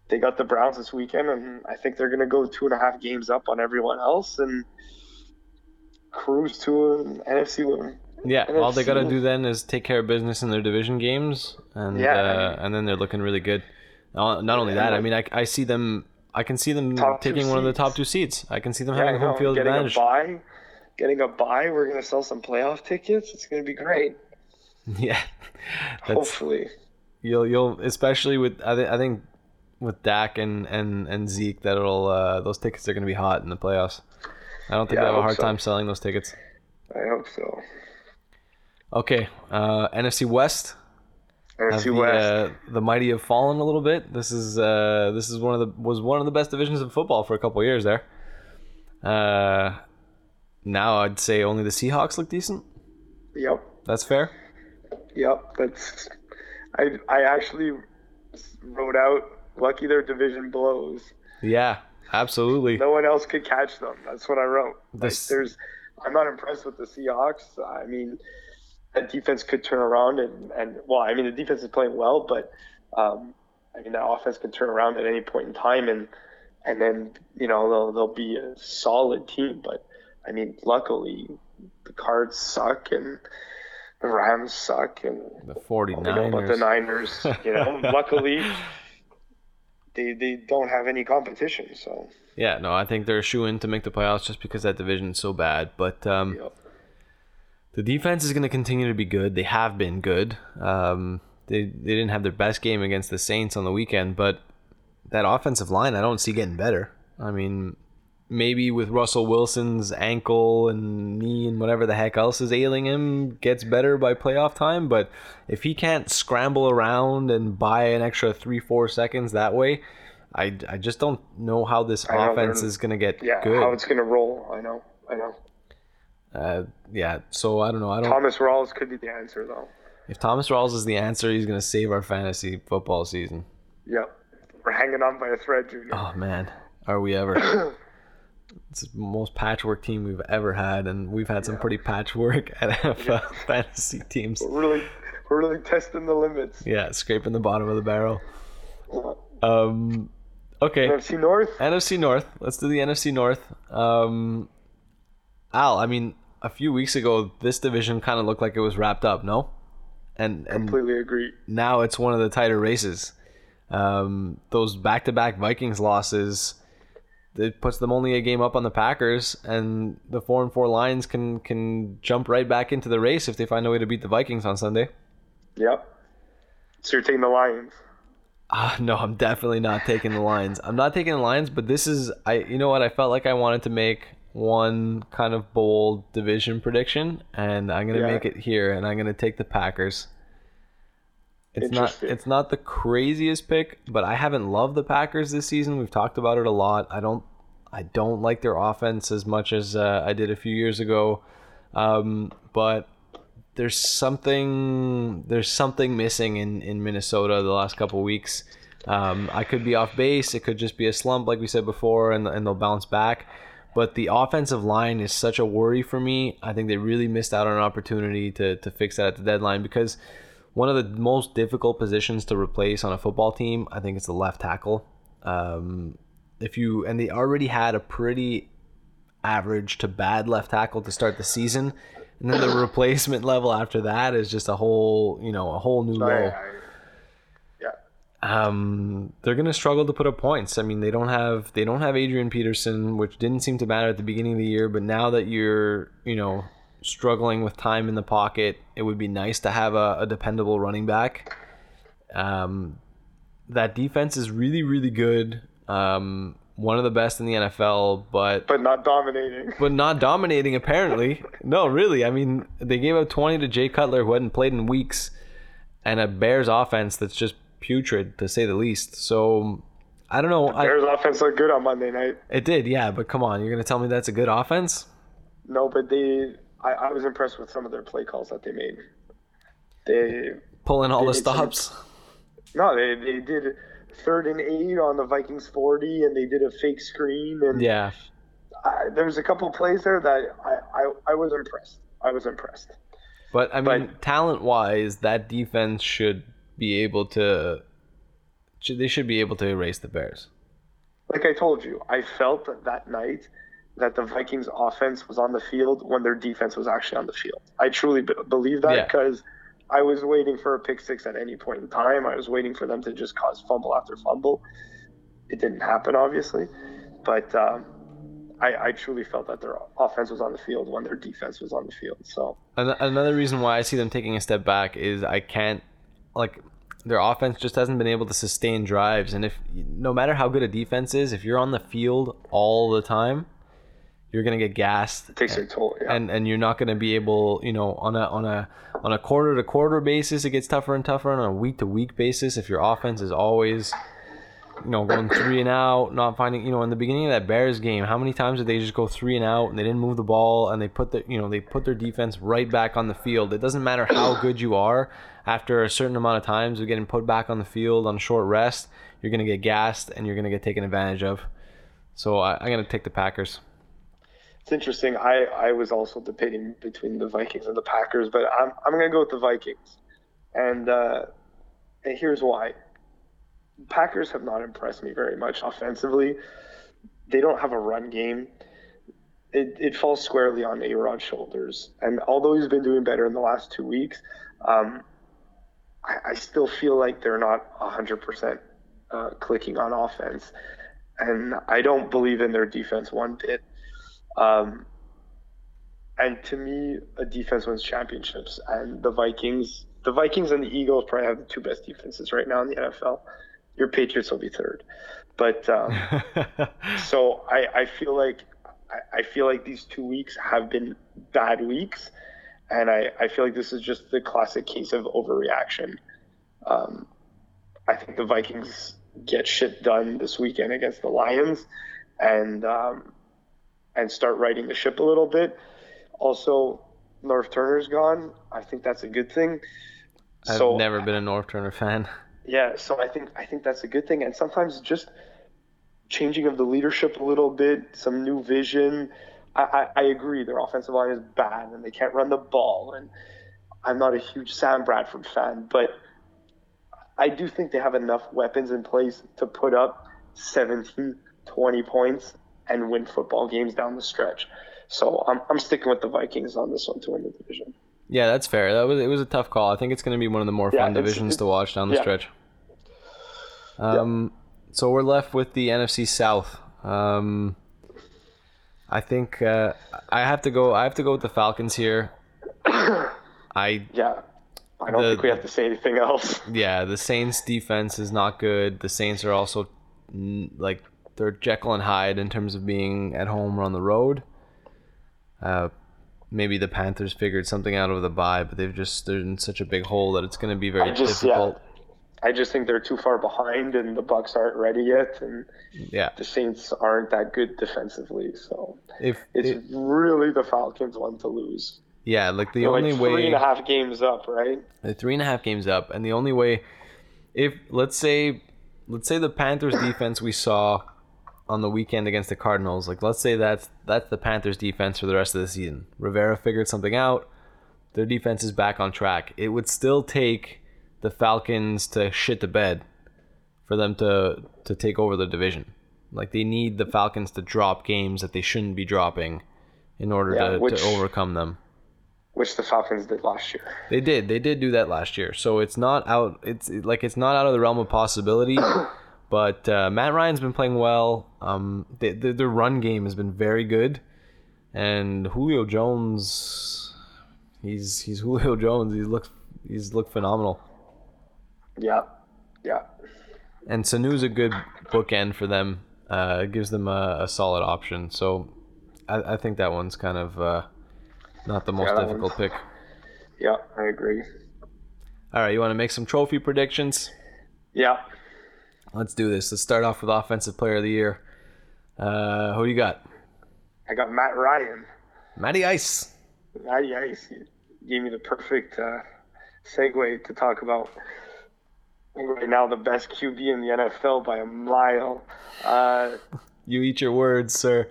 they got the Browns this weekend, and I think they're going to go two and a half games up on everyone else and cruise to an NFC win. Yeah, all they got to do then is take care of business in their division games, and Yeah, uh, and then they're looking really good. Not only that, I mean, I, I see them I can see them Top taking one of the top two seats. I can see them Yeah, having home field getting advantage. a buy, getting a buy. We're gonna sell some playoff tickets. It's gonna be great. *laughs* Yeah, Hopefully. you'll you'll especially with I, th- I think with Dak and and and Zeke that'll uh, those tickets are gonna be hot in the playoffs. I don't think Yeah, they I have a hard so. time selling those tickets. I hope so. Okay, uh, NFC West. Have the, uh, the mighty have fallen a little bit. This is uh, this is one of the was one of the best divisions in football for a couple years there. Uh, now I'd say only the Seahawks look decent. Yep. That's fair. Yep. That's. I I actually wrote out. Lucky their division blows. Yeah, absolutely. No one else could catch them. That's what I wrote. Like, there's. I'm not impressed with the Seahawks. I mean, that defense could turn around and and well, I mean the defense is playing well, but um, I mean that offense can turn around at any point in time and and then you know they'll they'll be a solid team. But I mean, luckily the Cards suck and the Rams suck and The we know about the 49ers. Niners. You know, *laughs* luckily they they don't have any competition. So Yeah, no, I think they're a shoe in to make the playoffs just because that division is so bad. But um, yep. The defense is going to continue to be good. They have been good. Um, they they didn't have their best game against the Saints on the weekend, but that offensive line I don't see getting better. I mean, maybe with Russell Wilson's ankle and knee and whatever the heck else is ailing him gets better by playoff time, but if he can't scramble around and buy an extra 3-4 seconds that way, I, I just don't know how this I offense is going to get yeah, good. how it's gonna roll. I know. I know. Uh, yeah, so I don't know. I don't Thomas Rawls could be the answer though. If Thomas Rawls is the answer, he's going to save our fantasy football season. Yep. We're hanging on by a thread, Junior. Oh man, are we ever? *coughs* it's the most patchwork team we've ever had, and we've had some pretty patchwork *laughs* NFL fantasy teams. We're really, we're really testing the limits. Yeah, scraping the bottom of the barrel. Um, okay, NFC North. NFC North. Let's do the NFC North. Um, Al, I mean, a few weeks ago, this division kind of looked like it was wrapped up, no? And and Completely agree. now it's one of the tighter races. Um, those back-to-back Vikings losses, it puts them only a game up on the Packers, and the four and four Lions can can jump right back into the race if they find a way to beat the Vikings on Sunday. Yep. So you're taking the Lions. Ah, no, I'm definitely not taking the Lions. I'm not taking the Lions, but this is I. You know what? I felt like I wanted to make one kind of bold division prediction, and I'm gonna Yeah. make it here, and I'm gonna take the Packers. It's not it's not the craziest pick, but I haven't loved the Packers this season. We've talked about it a lot. I don't I don't like their offense as much as uh, I did a few years ago, um, but there's something there's something missing in, in Minnesota the last couple weeks. Um, I could be off base. It could just be a slump, like we said before, and and they'll bounce back. But the offensive line is such a worry for me. I think they really missed out on an opportunity to to fix that at the deadline because one of the most difficult positions to replace on a football team, I think, is the left tackle. Um, if you and they already had a pretty average to bad left tackle to start the season, and then the *coughs* replacement level after that is just a whole, you know, a whole new low. Um, they're gonna struggle to put up points. I mean, they don't have they don't have Adrian Peterson, which didn't seem to matter at the beginning of the year, but now that you're, you know, struggling with time in the pocket, it would be nice to have a, a dependable running back. Um, that defense is really really good. Um, one of the best in the NFL, but But not dominating. but not dominating apparently. no, really. I mean, they gave up 20 to Jay Cutler, who hadn't played in weeks, and a Bears offense that's just putrid to say the least. So I don't know. I, Bears offense looked good on Monday night. it did, yeah. But come on, you're gonna tell me that's a good offense? No, but they. I, I was impressed with some of their play calls that they made. They Pulling all the It's some- stops. no, they they did third and eight on the Vikings forty, and they did a fake screen, and Yeah. I, there was a couple plays there that I, I I was impressed. I was impressed. But I mean, But- talent wise, that defense should be able to. They should be able to erase the Bears. Like I told you, I felt that, that night that the Vikings offense was on the field when their defense was actually on the field. I truly b- believe that Yeah. because I was waiting for a pick six at any point in time. I was waiting for them to just cause fumble after fumble. it didn't happen, obviously. But um, I, I truly felt that their offense was on the field when their defense was on the field. So another reason why I see them taking a step back is I can't like their offense just hasn't been able to sustain drives and if no matter how good a defense is if you're on the field all the time you're gonna get gassed. It takes and, toll, yeah. and and you're not gonna be able, you know, on a on a on a quarter to quarter basis, it gets tougher and tougher. On a week to week basis, if your offense is always, you know, going three and out, not finding, you know, in the beginning of that Bears game, how many times did they just go three and out and they didn't move the ball and they put the, you know, they put their defense right back on the field. It doesn't matter how good you are. After a certain amount of times of getting put back on the field on short rest, you're gonna get gassed and you're gonna get taken advantage of. So I, I'm gonna take the Packers it's interesting. I, I was also debating between the Vikings and the Packers, but I'm, I'm going to go with the Vikings. And, uh, and here's why Packers have not impressed me very much offensively. They don't have a run game. It, it falls squarely on A Rod's shoulders. And although he's been doing better in the last two weeks, um, I, I, still feel like they're not 100% uh, clicking on offense. And I don't believe in their defense one bit. Um, and to me, a defense wins championships. And the Vikings, the Vikings and the Eagles probably have the two best defenses right now in the NFL. Your Patriots will be third, but um, *laughs* so I, I feel like I, I feel like these two weeks have been bad weeks, and I, I feel like this is just the classic case of overreaction. Um, I think the Vikings get shit done this weekend against the Lions, and um, and start righting the ship a little bit. Also, Norv Turner's gone. I think that's a good thing. I've so, never been a Norv Turner fan. Yeah, so I think I think that's a good thing. And sometimes just changing of the leadership a little bit, some new vision. I, I, I agree their offensive line is bad and they can't run the ball. And I'm not a huge Sam Bradford fan, but I do think they have enough weapons in place to put up 17, 20 points and win football games down the stretch. So I'm, I'm sticking with the Vikings on this one to win the division. Yeah, that's fair. That was it was a tough call. I think it's going to be one of the more yeah, fun divisions it's, to watch down the yeah. stretch. Um, yeah. so we're left with the NFC South. Um, I think uh, I have to go. I have to go with the Falcons here. *coughs* I yeah. I don't the, think we have to say anything else. *laughs* Yeah, the Saints defense is not good. The Saints are also like they're Jekyll and Hyde in terms of being at home or on the road. Uh, maybe the Panthers figured something out of the bye, but they've just they're in such a big hole that it's going to be very just, difficult. Yeah, I just think they're too far behind, and the Bucs aren't ready yet, and yeah, the Saints aren't that good defensively. So if it's it, really the Falcons one to lose. Yeah, like the they're only like way three and a half games up, right? They're three and a half games up, and the only way, if let's say, let's say the Panthers defense we saw on the weekend against the Cardinals, like let's say that's that's the Panthers defense for the rest of the season. Rivera figured something out. Their defense is back on track. It would still take the Falcons to shit the bed for them to to take over the division. Like they need the Falcons to drop games that they shouldn't be dropping in order yeah, to, which, to overcome them. Which the Falcons did last year. They did. They did do that last year. So it's not out it's like it's not out of the realm of possibility. *coughs* But uh, Matt Ryan's been playing well. Um, the, the, the run game has been very good, and Julio Jones, he's he's Julio *laughs* Jones. He looks he's looked phenomenal. Yeah, yeah. And Sanu's a good bookend for them. Uh, it gives them a, a solid option. So I, I think that one's kind of uh, not the most yeah, difficult pick. Yeah, I agree. All right, you want to make some trophy predictions? Yeah. Let's do this. Let's start off with Offensive Player of the Year. Uh, who you got? I got Matt Ryan. Matty Ice. Matty Ice gave me the perfect uh, segue to talk about right now the best QB in the NFL by a mile. Uh, *laughs* you eat your words, sir.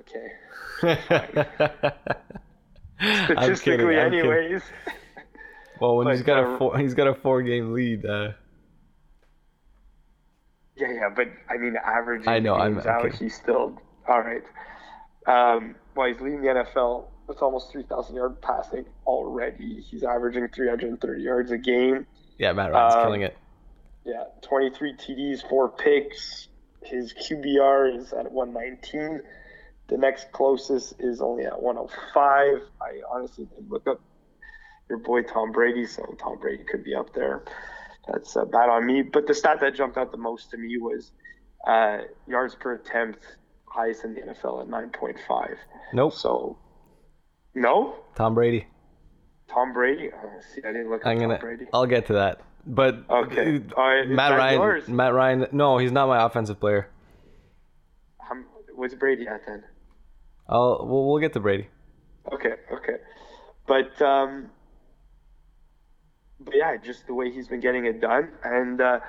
Okay. *laughs* Statistically, anyways. Well, when but, he's got a uh, four, he's got a four game lead. Uh, yeah, yeah, but I mean, average. I know, I'm, out, okay. he's still all right. Um, well, he's leading the NFL with almost 3,000 yard passing already. He's averaging 330 yards a game. Yeah, Matt Ryan's um, killing it. Yeah, 23 TDs, four picks. His QBR is at 119. The next closest is only at 105. I honestly didn't look up your boy Tom Brady, so Tom Brady could be up there. That's uh, bad on me. But the stat that jumped out the most to me was uh, yards per attempt, highest in the NFL at 9.5. Nope. So, no? Tom Brady. Tom Brady? Oh, see, I didn't look I'm gonna. Tom Brady. I'll get to that. But Okay. right, Matt Ryan. yours? Matt Ryan. No, he's not my offensive player. Um, what's Brady at then? I'll. We'll, we'll get to Brady. Okay, okay. But um but yeah, just the way he's been getting it done. And uh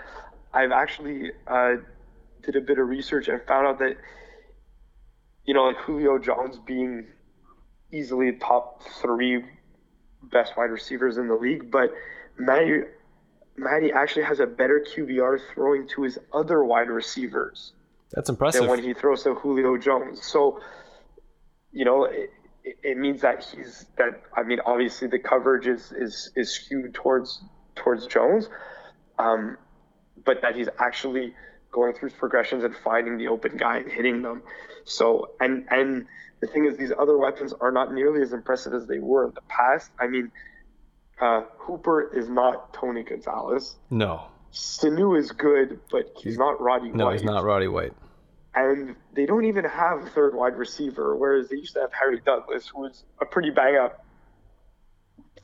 I've actually uh did a bit of research and found out that you know, like Julio Jones being easily top three best wide receivers in the league, but Matty Matty actually has a better QBR throwing to his other wide receivers That's impressive. than when he throws to Julio Jones. So, you know, it, it- means that he's that. I mean, obviously the coverage is is is skewed towards towards Jones, um, but that he's actually going through his progressions and finding the open guy and hitting them. So, and and the thing is, these other weapons are not nearly as impressive as they were in the past. I mean, uh, Hooper is not Tony Gonzalez. no. Sanu is good, but he's not Roddy No, White No, he's not Roddy White. and they don't even have a third wide receiver, whereas they used to have Harry Douglas, who was a pretty bang up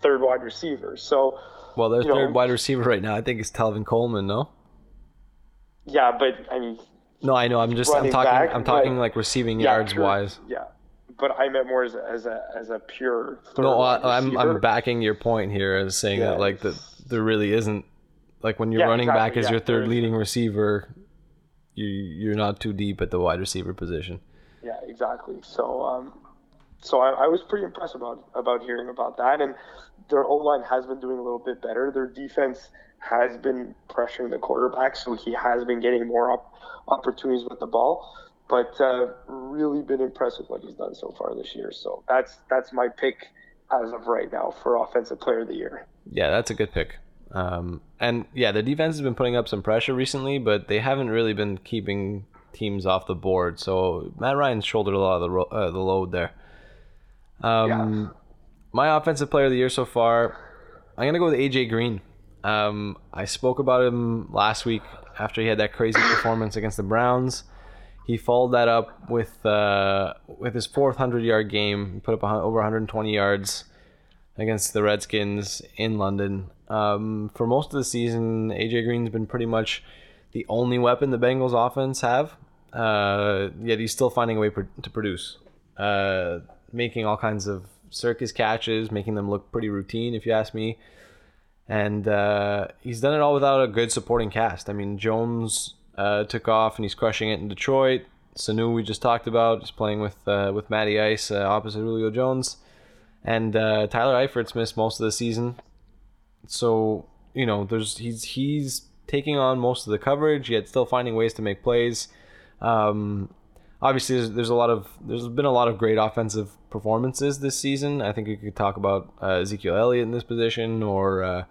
third wide receiver. So, Well, their you know- third wide receiver right now, I think, is Tevin Coleman. No. yeah, but I mean, No, I know. I'm just. I'm talking. back, I'm talking like- receiving yeah, yards wise. Yeah, but I meant more as a as a, as a pure No, I, I'm. I'm backing your point here as saying Yeah. that like that there really isn't like when your Yeah, running back exactly, is yeah, your third leading receiver, you you're not too deep at the wide receiver position. Yeah, exactly. So, um, so I, I was pretty impressed about about hearing about that, and their O line has been doing a little bit better. Their defense has been pressuring the quarterback, so he has been getting more op- opportunities with the ball. But uh, really been impressed with what he's done so far this year. So that's that's my pick as of right now for offensive player of the year. Yeah, that's a good pick. Um, and yeah, the defense has been putting up some pressure recently, but they haven't really been keeping teams off the board. So Matt Ryan's shouldered a lot of the ro- uh, the load there. Um, my offensive player of the year so far, I'm gonna go with AJ Green. Um, I spoke about him last week after he had that crazy *coughs* performance against the Browns. He followed that up with uh, with his fourth hundred yard game. Put up over 120 yards against the Redskins in London. Um, for most of the season, AJ Green's been pretty much the only weapon the Bengals offense have. Uh, yet he's still finding a way pr- to produce, uh, making all kinds of circus catches, making them look pretty routine, if you ask me. And uh, he's done it all without a good supporting cast. I mean, Jones uh, took off and he's crushing it in Detroit. Sanu, we just talked about, is playing with uh, with Matty Ice uh, opposite Julio Jones. And uh, Tyler Eifert's missed most of the season. So, you know, there's he's he's taking on most of the coverage, yet still finding ways to make plays. Um, obviously, there's, there's a lot of there's been a lot of great offensive performances this season. I think you could talk about uh, Ezekiel Elliott in this position, or uh,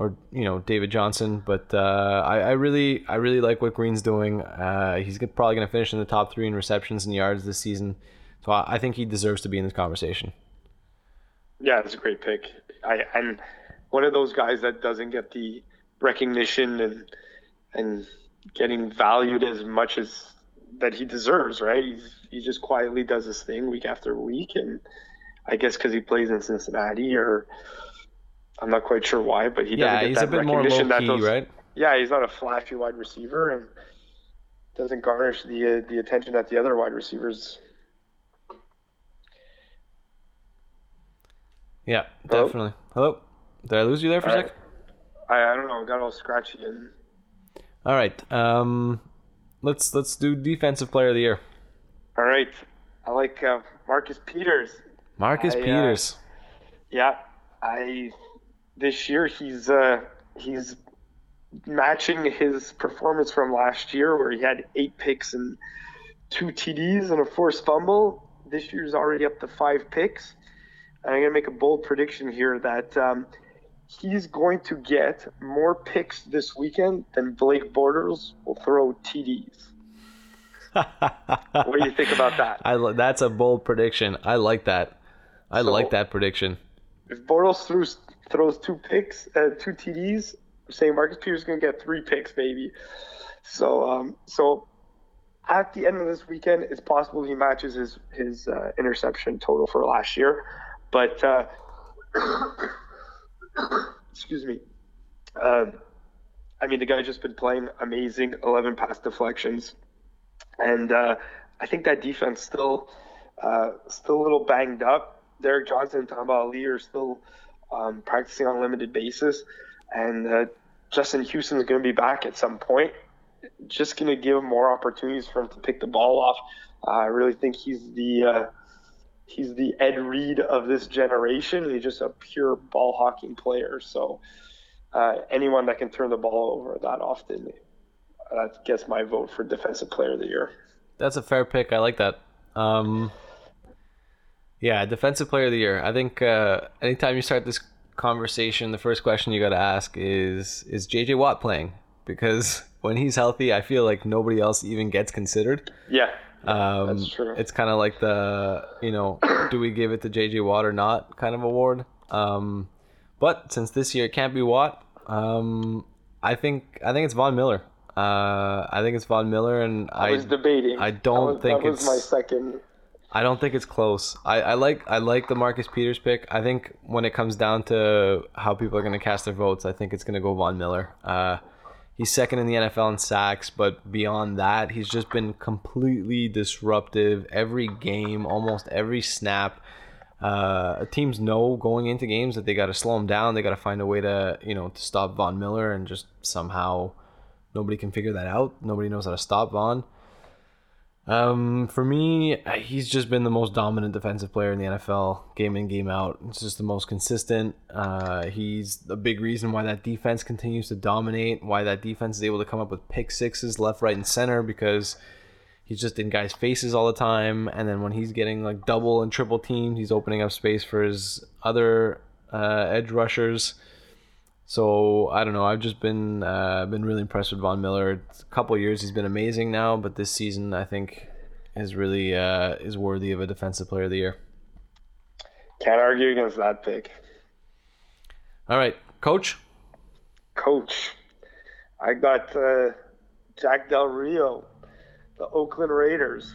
or you know David Johnson. But uh, I, I really I really like what Green's doing. Uh, he's probably going to finish in the top three in receptions and yards this season. So I, I think he deserves to be in this conversation. Yeah, it's a great pick. I and one of those guys that doesn't get the recognition and and getting valued as much as that he deserves, right? He's, he just quietly does his thing week after week, and I guess because he plays in Cincinnati, or I'm not quite sure why, but he doesn't Yeah, get he's that a bit more recognition low that key, those, right? Yeah, he's not a flashy wide receiver, and doesn't garnish the uh, the attention that the other wide receivers. Yeah, Hello? definitely. Hello, did I lose you there for a All sec? right. I, I don't know, got all scratchy and All right. Um, let's let's do defensive player of the year. all right. I like uh, Marcus Peters. Marcus I, uh, Peters. Yeah, I this year he's uh, he's matching his performance from last year, where he had eight picks and two TDs and a forced fumble. This year's already up to five picks. And I'm gonna make a bold prediction here that um, he's going to get more picks this weekend than Blake Bortles will throw TDs. what do you think about that? *laughs* I that's a bold prediction. I like that. I so, like that prediction. If Bortles throws throws two picks, uh, two TDs, I'm saying Marcus Peters is going to get three picks, baby. So, um, so at the end of this weekend, it's possible he matches his his uh, interception total for last year, but uh, *coughs* excuse me. Uh, I mean, the guy just been playing amazing, 11 pass deflections, and uh, I think that defense still uh, still a little banged up. Derrick Johnson and Tamba Hali are still um, practicing on a limited basis, and uh, Justin Houston is going to be back at some point. Just going to give him more opportunities for him to pick the ball off. Uh, I really think he's the uh, he's the Ed Reed of this generation. He's just a pure ball hawking player. So uh, anyone that can turn the ball over that often, that gets my vote for defensive player of the year. That's a fair pick. I like that. Um, yeah, defensive player of the year. I think uh, anytime you start this conversation, the first question you got to ask is is JJ Watt playing? Because *laughs* when he's healthy, I feel like nobody else even gets considered. Yeah. Um, That's true. It's kind of like the, you know, do we give it to JJ Watt or not kind of award. Um, but since this year it can't be Watt, um, I think I think it's Von Miller. Uh, I think it's Von Miller, and I, I was debating. I don't was, think that was my second. I don't think it's close. I, I like I like the Marcus Peters pick. I think when it comes down to how people are going to cast their votes, I think it's going to go Von Miller. Uh, he's second in the NFL in sacks, but beyond that, he's just been completely disruptive every game, almost every snap. Uh, teams know going into games that they got to slow him down. They got to find a way to you know to stop Von Miller, and just somehow nobody can figure that out. Nobody knows how to stop Von. Um, for me, he's just been the most dominant defensive player in the NFL, game in game out. It's just the most consistent. Uh, he's a big reason why that defense continues to dominate. Why that defense is able to come up with pick sixes left, right, and center because he's just in guys' faces all the time. And then when he's getting like double and triple teamed, he's opening up space for his other uh, edge rushers. So I don't know. I've just been uh, been really impressed with Von Miller. It's a couple years he's been amazing now, but this season I think is really uh, is worthy of a defensive player of the year. Can't argue against that pick. All right, coach. Coach, I got uh, Jack Del Rio, the Oakland Raiders.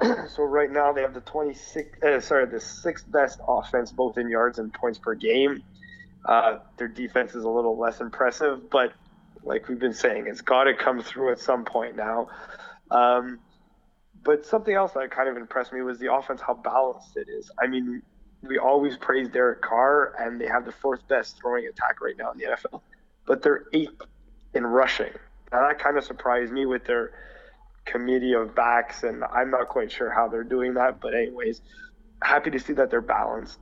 *clears throat* so right now they have the 26, uh, sorry, the sixth best offense both in yards and points per game. Uh, their defense is a little less impressive, but like we've been saying, it's got to come through at some point now. Um, but something else that kind of impressed me was the offense, how balanced it is. I mean, we always praise Derek Carr, and they have the fourth best throwing attack right now in the NFL, but they're eighth in rushing. Now that kind of surprised me with their committee of backs, and I'm not quite sure how they're doing that. But anyways, happy to see that they're balanced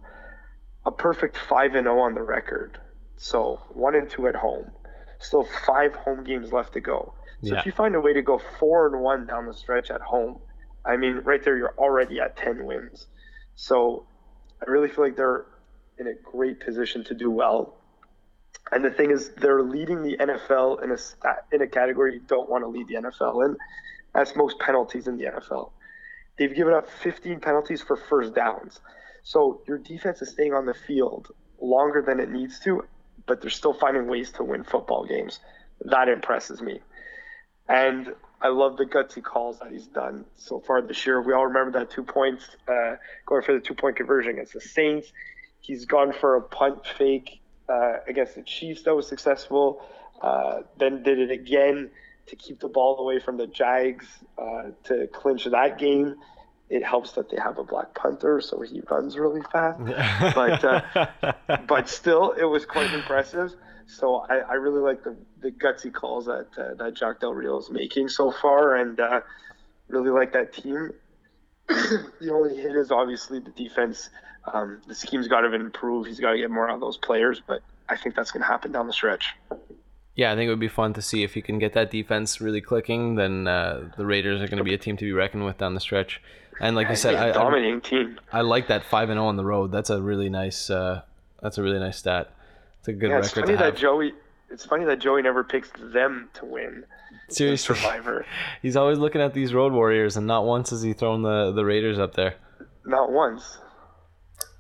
a perfect 5 and 0 on the record. So 1 and 2 at home. Still 5 home games left to go. So yeah. if you find a way to go 4 and 1 down the stretch at home, I mean right there you're already at 10 wins. So I really feel like they're in a great position to do well. And the thing is, they're leading the NFL in a stat, in a category you don't want to lead the NFL in. That's most penalties in the NFL. They've given up 15 penalties for first downs. So your defense is staying on the field longer than it needs to, but they're still finding ways to win football games. That impresses me. And I love the gutsy calls that he's done so far this year. We all remember that two points, uh, going for the two point conversion against the Saints. He's gone for a punt fake uh, against the Chiefs that was successful. Uh, then did it again to keep the ball away from the Jags uh, to clinch that game it helps that they have a black punter, so he runs really fast. *laughs* but uh, but still, it was quite impressive. So I, I really like the, the gutsy calls that uh, that Jack Del Rio is making so far, and uh, really like that team. *clears throat* the only hit is obviously the defense. Um, the scheme's got to improve. He's got to get more out of those players, but I think that's going to happen down the stretch. Yeah, I think it would be fun to see if he can get that defense really clicking. Then uh, the Raiders are going to be a team to be reckoned with down the stretch. And like you said, I, dominating I, team. I like that five and zero oh on the road. That's a really nice. Uh, that's a really nice stat. It's a good Yeah, it's funny to have. that Joey. It's funny that Joey never picks them to win Seriously, Survivor. *laughs* he's always looking at these Road Warriors, and not once has he thrown the the Raiders up there. Not once.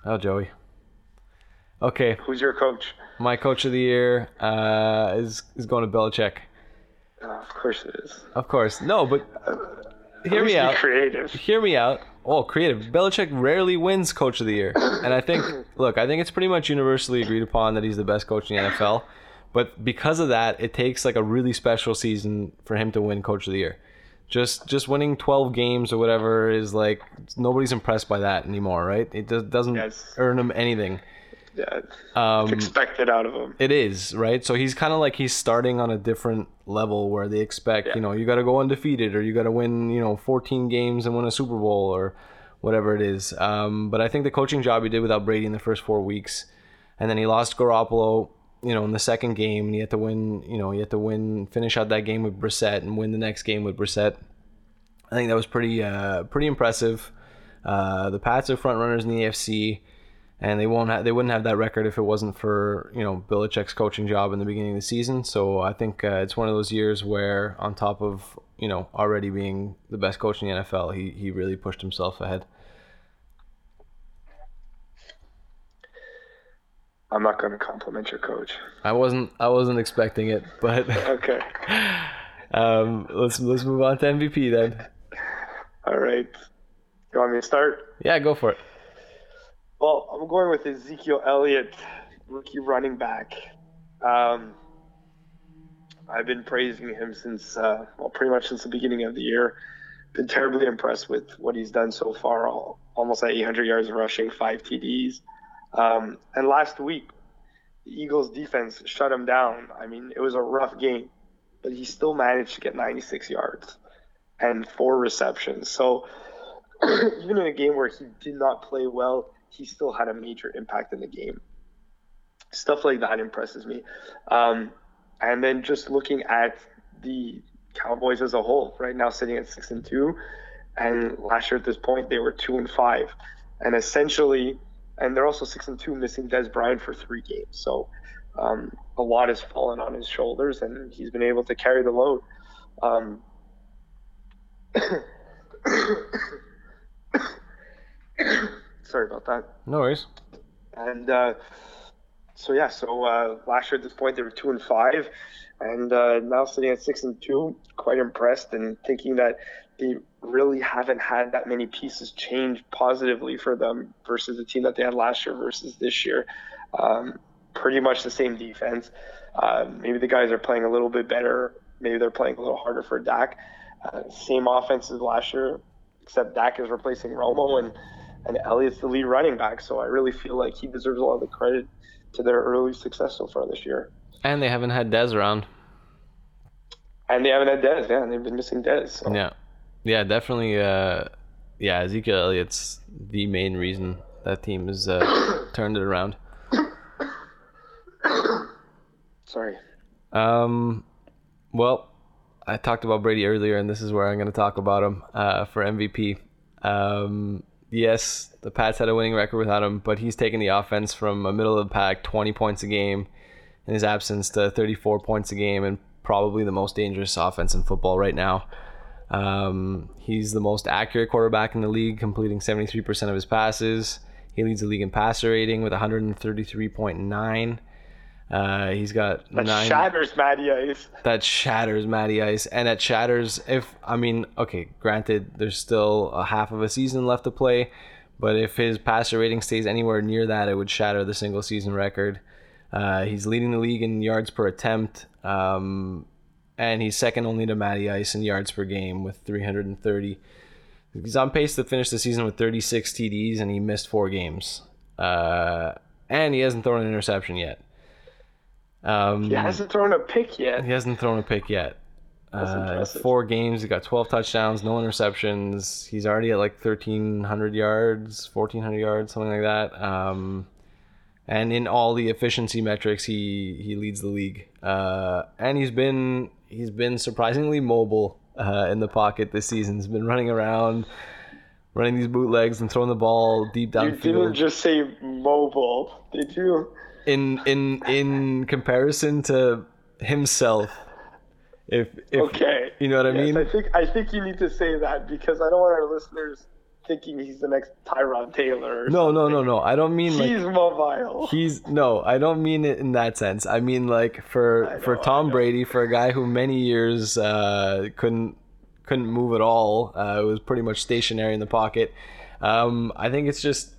Oh, Joey. Okay, Who's your coach? my coach of the year uh, is is going to Belichick. Oh, of course it is. Of course, no, but hear At least me be out. Creative. Hear me out. Oh, creative. Belichick rarely wins Coach of the Year, and I think, *clears throat* look, I think it's pretty much universally agreed upon that he's the best coach in the NFL. But because of that, it takes like a really special season for him to win Coach of the Year. Just just winning 12 games or whatever is like nobody's impressed by that anymore, right? It does, doesn't Yes. earn him anything. Yeah, Um, expected out of him. it is right. So he's kind of like he's starting on a different level where they expect Yeah. you know you got to go undefeated or you got to win you know 14 games and win a Super Bowl or whatever it is. Um, but I think the coaching job he did without Brady in the first four weeks, and then he lost Garoppolo. You know, in the second game, and he had to win. You know, he had to win, finish out that game with Brissett, and win the next game with Brissett. I think that was pretty, uh, pretty impressive. Uh, the Pats are front runners in the AFC and they won't have they wouldn't have that record if it wasn't for you know Belichick's coaching job in the beginning of the season. So I think uh, it's one of those years where, on top of you know already being the best coach in the NFL, he he really pushed himself ahead. I'm not going to compliment your coach. I wasn't I wasn't expecting it, but *laughs* Okay. *laughs* um, let's let's move on to MVP then. All right. You want me to start? Yeah, go for it. Well, I'm going with Ezekiel Elliott, rookie running back. Um, I've been praising him since, uh, well, pretty much since the beginning of the year. Been terribly impressed with what he's done so far. Almost at 800 yards rushing, five TDs. Um, and last week, the Eagles' defense shut him down. I mean, it was a rough game, but he still managed to get 96 yards and four receptions. So *clears throat* even in a game where he did not play well, he still had a major impact in the game. Stuff like that impresses me. Um, and then just looking at the Cowboys as a whole, right now sitting at six and two, and last year at this point they were two and five, and essentially, and they're also six and two, missing Dez Bryant for three games. So um, a lot has fallen on his shoulders, and he's been able to carry the load. Um, *coughs* *coughs* *coughs* sorry about that. No worries. And uh, so yeah, so uh, last year at this point they were two and five, and uh, now sitting at six and two. Quite impressed and thinking that they really haven't had that many pieces change positively for them versus the team that they had last year versus this year. Um, pretty much the same defense. Uh, maybe the guys are playing a little bit better. Maybe they're playing a little harder for Dak. Uh, same offense as last year, except Dak is replacing Romo and and Elliott's the lead running back. So I really feel like he deserves a lot of the credit to their early success so far this year. And they haven't had Dez around. And they haven't had Dez, yeah, and they've been missing Dez. So. Yeah, yeah, definitely. Uh, yeah, Ezekiel Elliott's the main reason that team has uh, *coughs* turned it around. Sorry. Um, well, I talked about Brady earlier, and this is where I'm going to talk about him uh, for MVP. Um, yes, the Pats had a winning record without him, but he's taken the offense from a middle of the pack, 20 points a game in his absence, to 34 points a game, and probably the most dangerous offense in football right now. Um, he's the most accurate quarterback in the league, completing 73% of his passes. He leads the league in passer rating with 133.9. Uh, he's got That nine shatters Matty Ice. that shatters Matty Ice, and it shatters if I mean, okay, granted, there's still a half of a season left to play, but if his passer rating stays anywhere near that, it would shatter the single season record. Uh, he's leading the league in yards per attempt, um, and he's second only to Matty Ice in yards per game with 330. He's on pace to finish the season with 36 TDs, and he missed four games. Uh, and he hasn't thrown an interception yet. Um, He hasn't thrown a pick yet. he hasn't thrown a pick yet. Uh, four games, he got 12 touchdowns, no interceptions. He's already at like 1,300 yards, 1,400 yards, something like that. Um, and in all the efficiency metrics, he he leads the league. Uh, and he's been he's been surprisingly mobile uh, in the pocket this season. He's been running around, running these bootlegs and throwing the ball deep You downfield. didn't just say mobile, did you? in in in comparison to himself. If, if okay, you know what I Yes, mean. I think I think you need to say that because I don't want our listeners thinking he's the next Tyrod Taylor. or No, no, no, no. I don't mean like He's mobile. He's no, I don't mean it in that sense. I mean like for I for Tom. Brady, for a guy who many years uh, couldn't couldn't move at all, uh, was pretty much stationary in the pocket. Um, I think it's just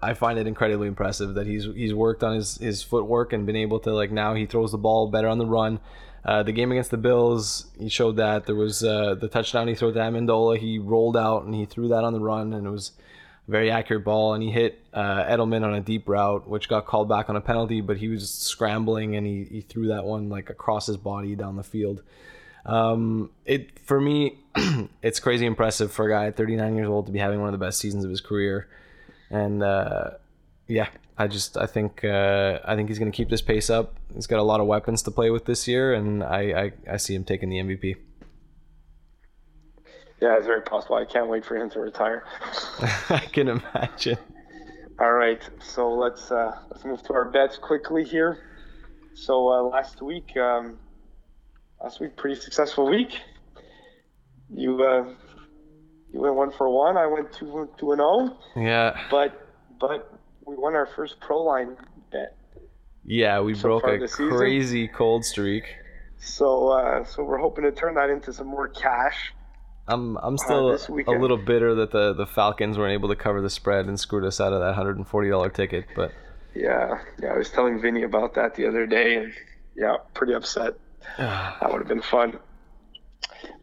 I find it incredibly impressive that he's he's worked on his his footwork and been able to like now he throws the ball better on the run. Uh, the game against the Bills, he showed that there was uh, the touchdown he threw to Amendola. He rolled out and he threw that on the run, and it was a very accurate ball. And he hit uh, Edelman on a deep route, which got called back on a penalty, but he was scrambling and he, he threw that one like across his body down the field. Um, it for me, *clears throat* it's crazy impressive for a guy at 39 years old to be having one of the best seasons of his career, and uh, yeah, I just I think uh, I think he's going to keep this pace up. He's got a lot of weapons to play with this year, and I I, I see him taking the MVP. Yeah, it's very possible. I can't wait for him to retire. *laughs* I can imagine. All right, so let's uh, let's move to our bets quickly here. So uh, last week, um, last week, pretty successful week. You uh, you went one for one. I went two two and zero. Yeah, But but we won our first pro line bet. yeah, we So broke a crazy cold streak. So uh, so we're hoping to turn that into some more cash. I'm I'm still this a little bitter that the, the Falcons weren't able to cover the spread and screwed us out of that hundred and forty dollar ticket. But Yeah, yeah. I was telling Vinny about that the other day, and yeah, pretty upset. That would have been fun.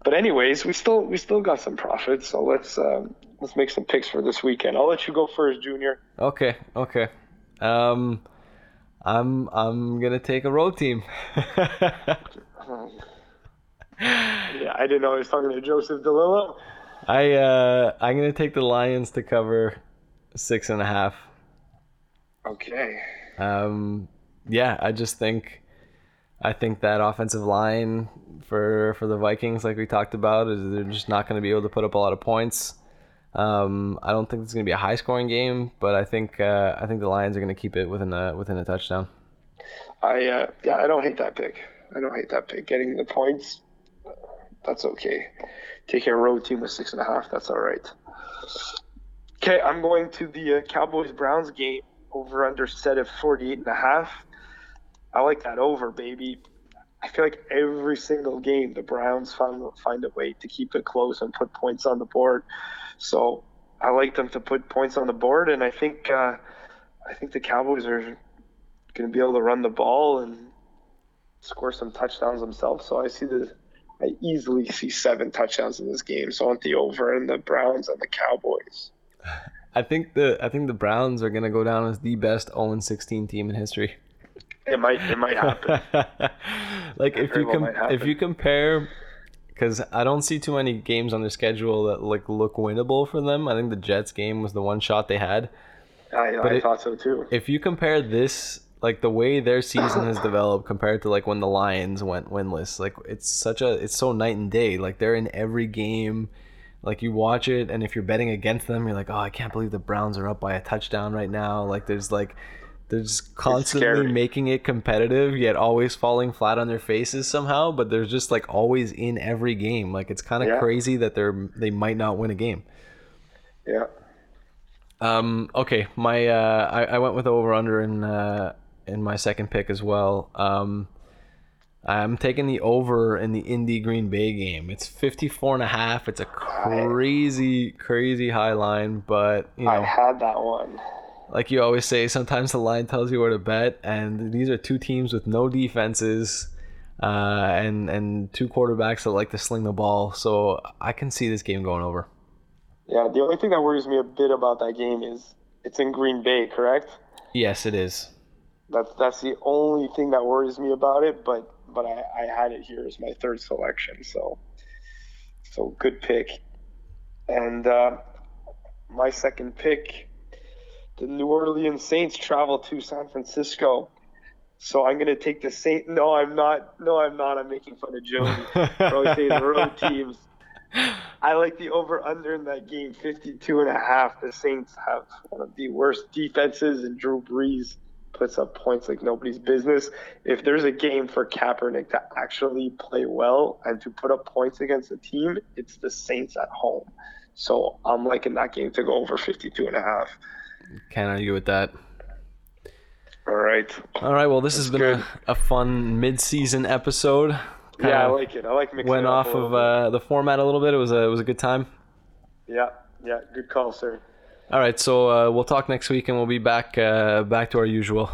But anyways, we still we still got some profit, so let's um, let's make some picks for this weekend. I'll let you go first, Junior. okay, okay. Um, I'm I'm gonna take a road team. *laughs* Yeah, I didn't know I was talking to Joseph DeLillo. I uh I'm gonna take the Lions to cover six and a half. Okay. Um, yeah, I just think, I think that offensive line for for the Vikings, like we talked about, is they're just not going to be able to put up a lot of points. Um, I don't think it's going to be a high scoring game, but I think uh, I think the Lions are going to keep it within a within a touchdown. I uh, yeah, I don't hate that pick. I don't hate that pick. Getting the points, that's okay. Taking a road team with six and a half, that's all right. Okay, I'm going to the uh, Cowboys Browns game over under set of 48 and a half. I like that over, baby. I feel like every single game the Browns find find a way to keep it close and put points on the board. So I like them to put points on the board, and I think uh, I think the Cowboys are going to be able to run the ball and score some touchdowns themselves. So I see the I easily see seven touchdowns in this game. So I want the over and the Browns and the Cowboys. I think the I think the Browns are going to go down as the best 0 16 team in history. It might it might happen. *laughs* like if you com- if you compare because I don't see too many games on their schedule that like look winnable for them. I think the Jets game was the one shot they had. I, But I it- thought so too. If you compare this like the way their season has developed compared to like when the Lions went winless, like it's such a it's so night and day. Like they're in every game. Like you watch it and if you're betting against them, you're like, "Oh, I can't believe the Browns are up by a touchdown right now." Like there's like they're just constantly making it competitive yet always falling flat on their faces somehow, but they're just like always in every game. Like it's kind of Yeah. crazy that they're they might not win a game. Yeah. Um, okay, my uh, I, I went with over under in uh, in my second pick as well. Um, I'm taking the over in the Indy Green Bay game. It's 54 and a half. It's a crazy crazy high line, but you know, I had that one. Like you always say, sometimes the line tells you where to bet, and these are two teams with no defenses. Uh, and and two quarterbacks that like to sling the ball, so I can see this game going over. Yeah, the only thing that worries me a bit about that game is it's in Green Bay, correct? Yes, it is. That's that's the only thing that worries me about it, but but I, I had it here as my third selection, so so good pick. And uh, my second pick, the New Orleans Saints travel to San Francisco. So I'm gonna take the Saint. No, I'm not. No, I'm not. I'm making fun of Joey. for always saying the road teams. I like the over under in that game, 52 and a half. The Saints have one of the worst defenses, and Drew Brees puts up points like nobody's business. If there's a game for Kaepernick to actually play well and to put up points against a team, it's the Saints at home. So I'm liking that game to go over 52 and a half. Can't argue with that. All right. All right. Well, this has been a, a fun mid-season episode. Yeah, I like it. I like mixing Went it up off of uh, the format a little bit. It was a it was a good time. Yeah, yeah. Good call, sir. All right. So uh, we'll talk next week, and we'll be back uh, back to our usual.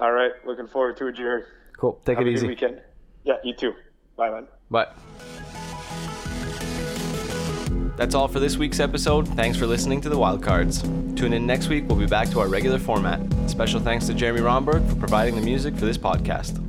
All right. Looking forward to it, Jerry. Cool. Take Have it a good easy. weekend. Yeah, you too. Bye, man. Bye. That's all for this week's episode. Thanks for listening to the Wildcards. Tune in next week. We'll be back to our regular format. Special thanks to Jeremy Romberg for providing the music for this podcast.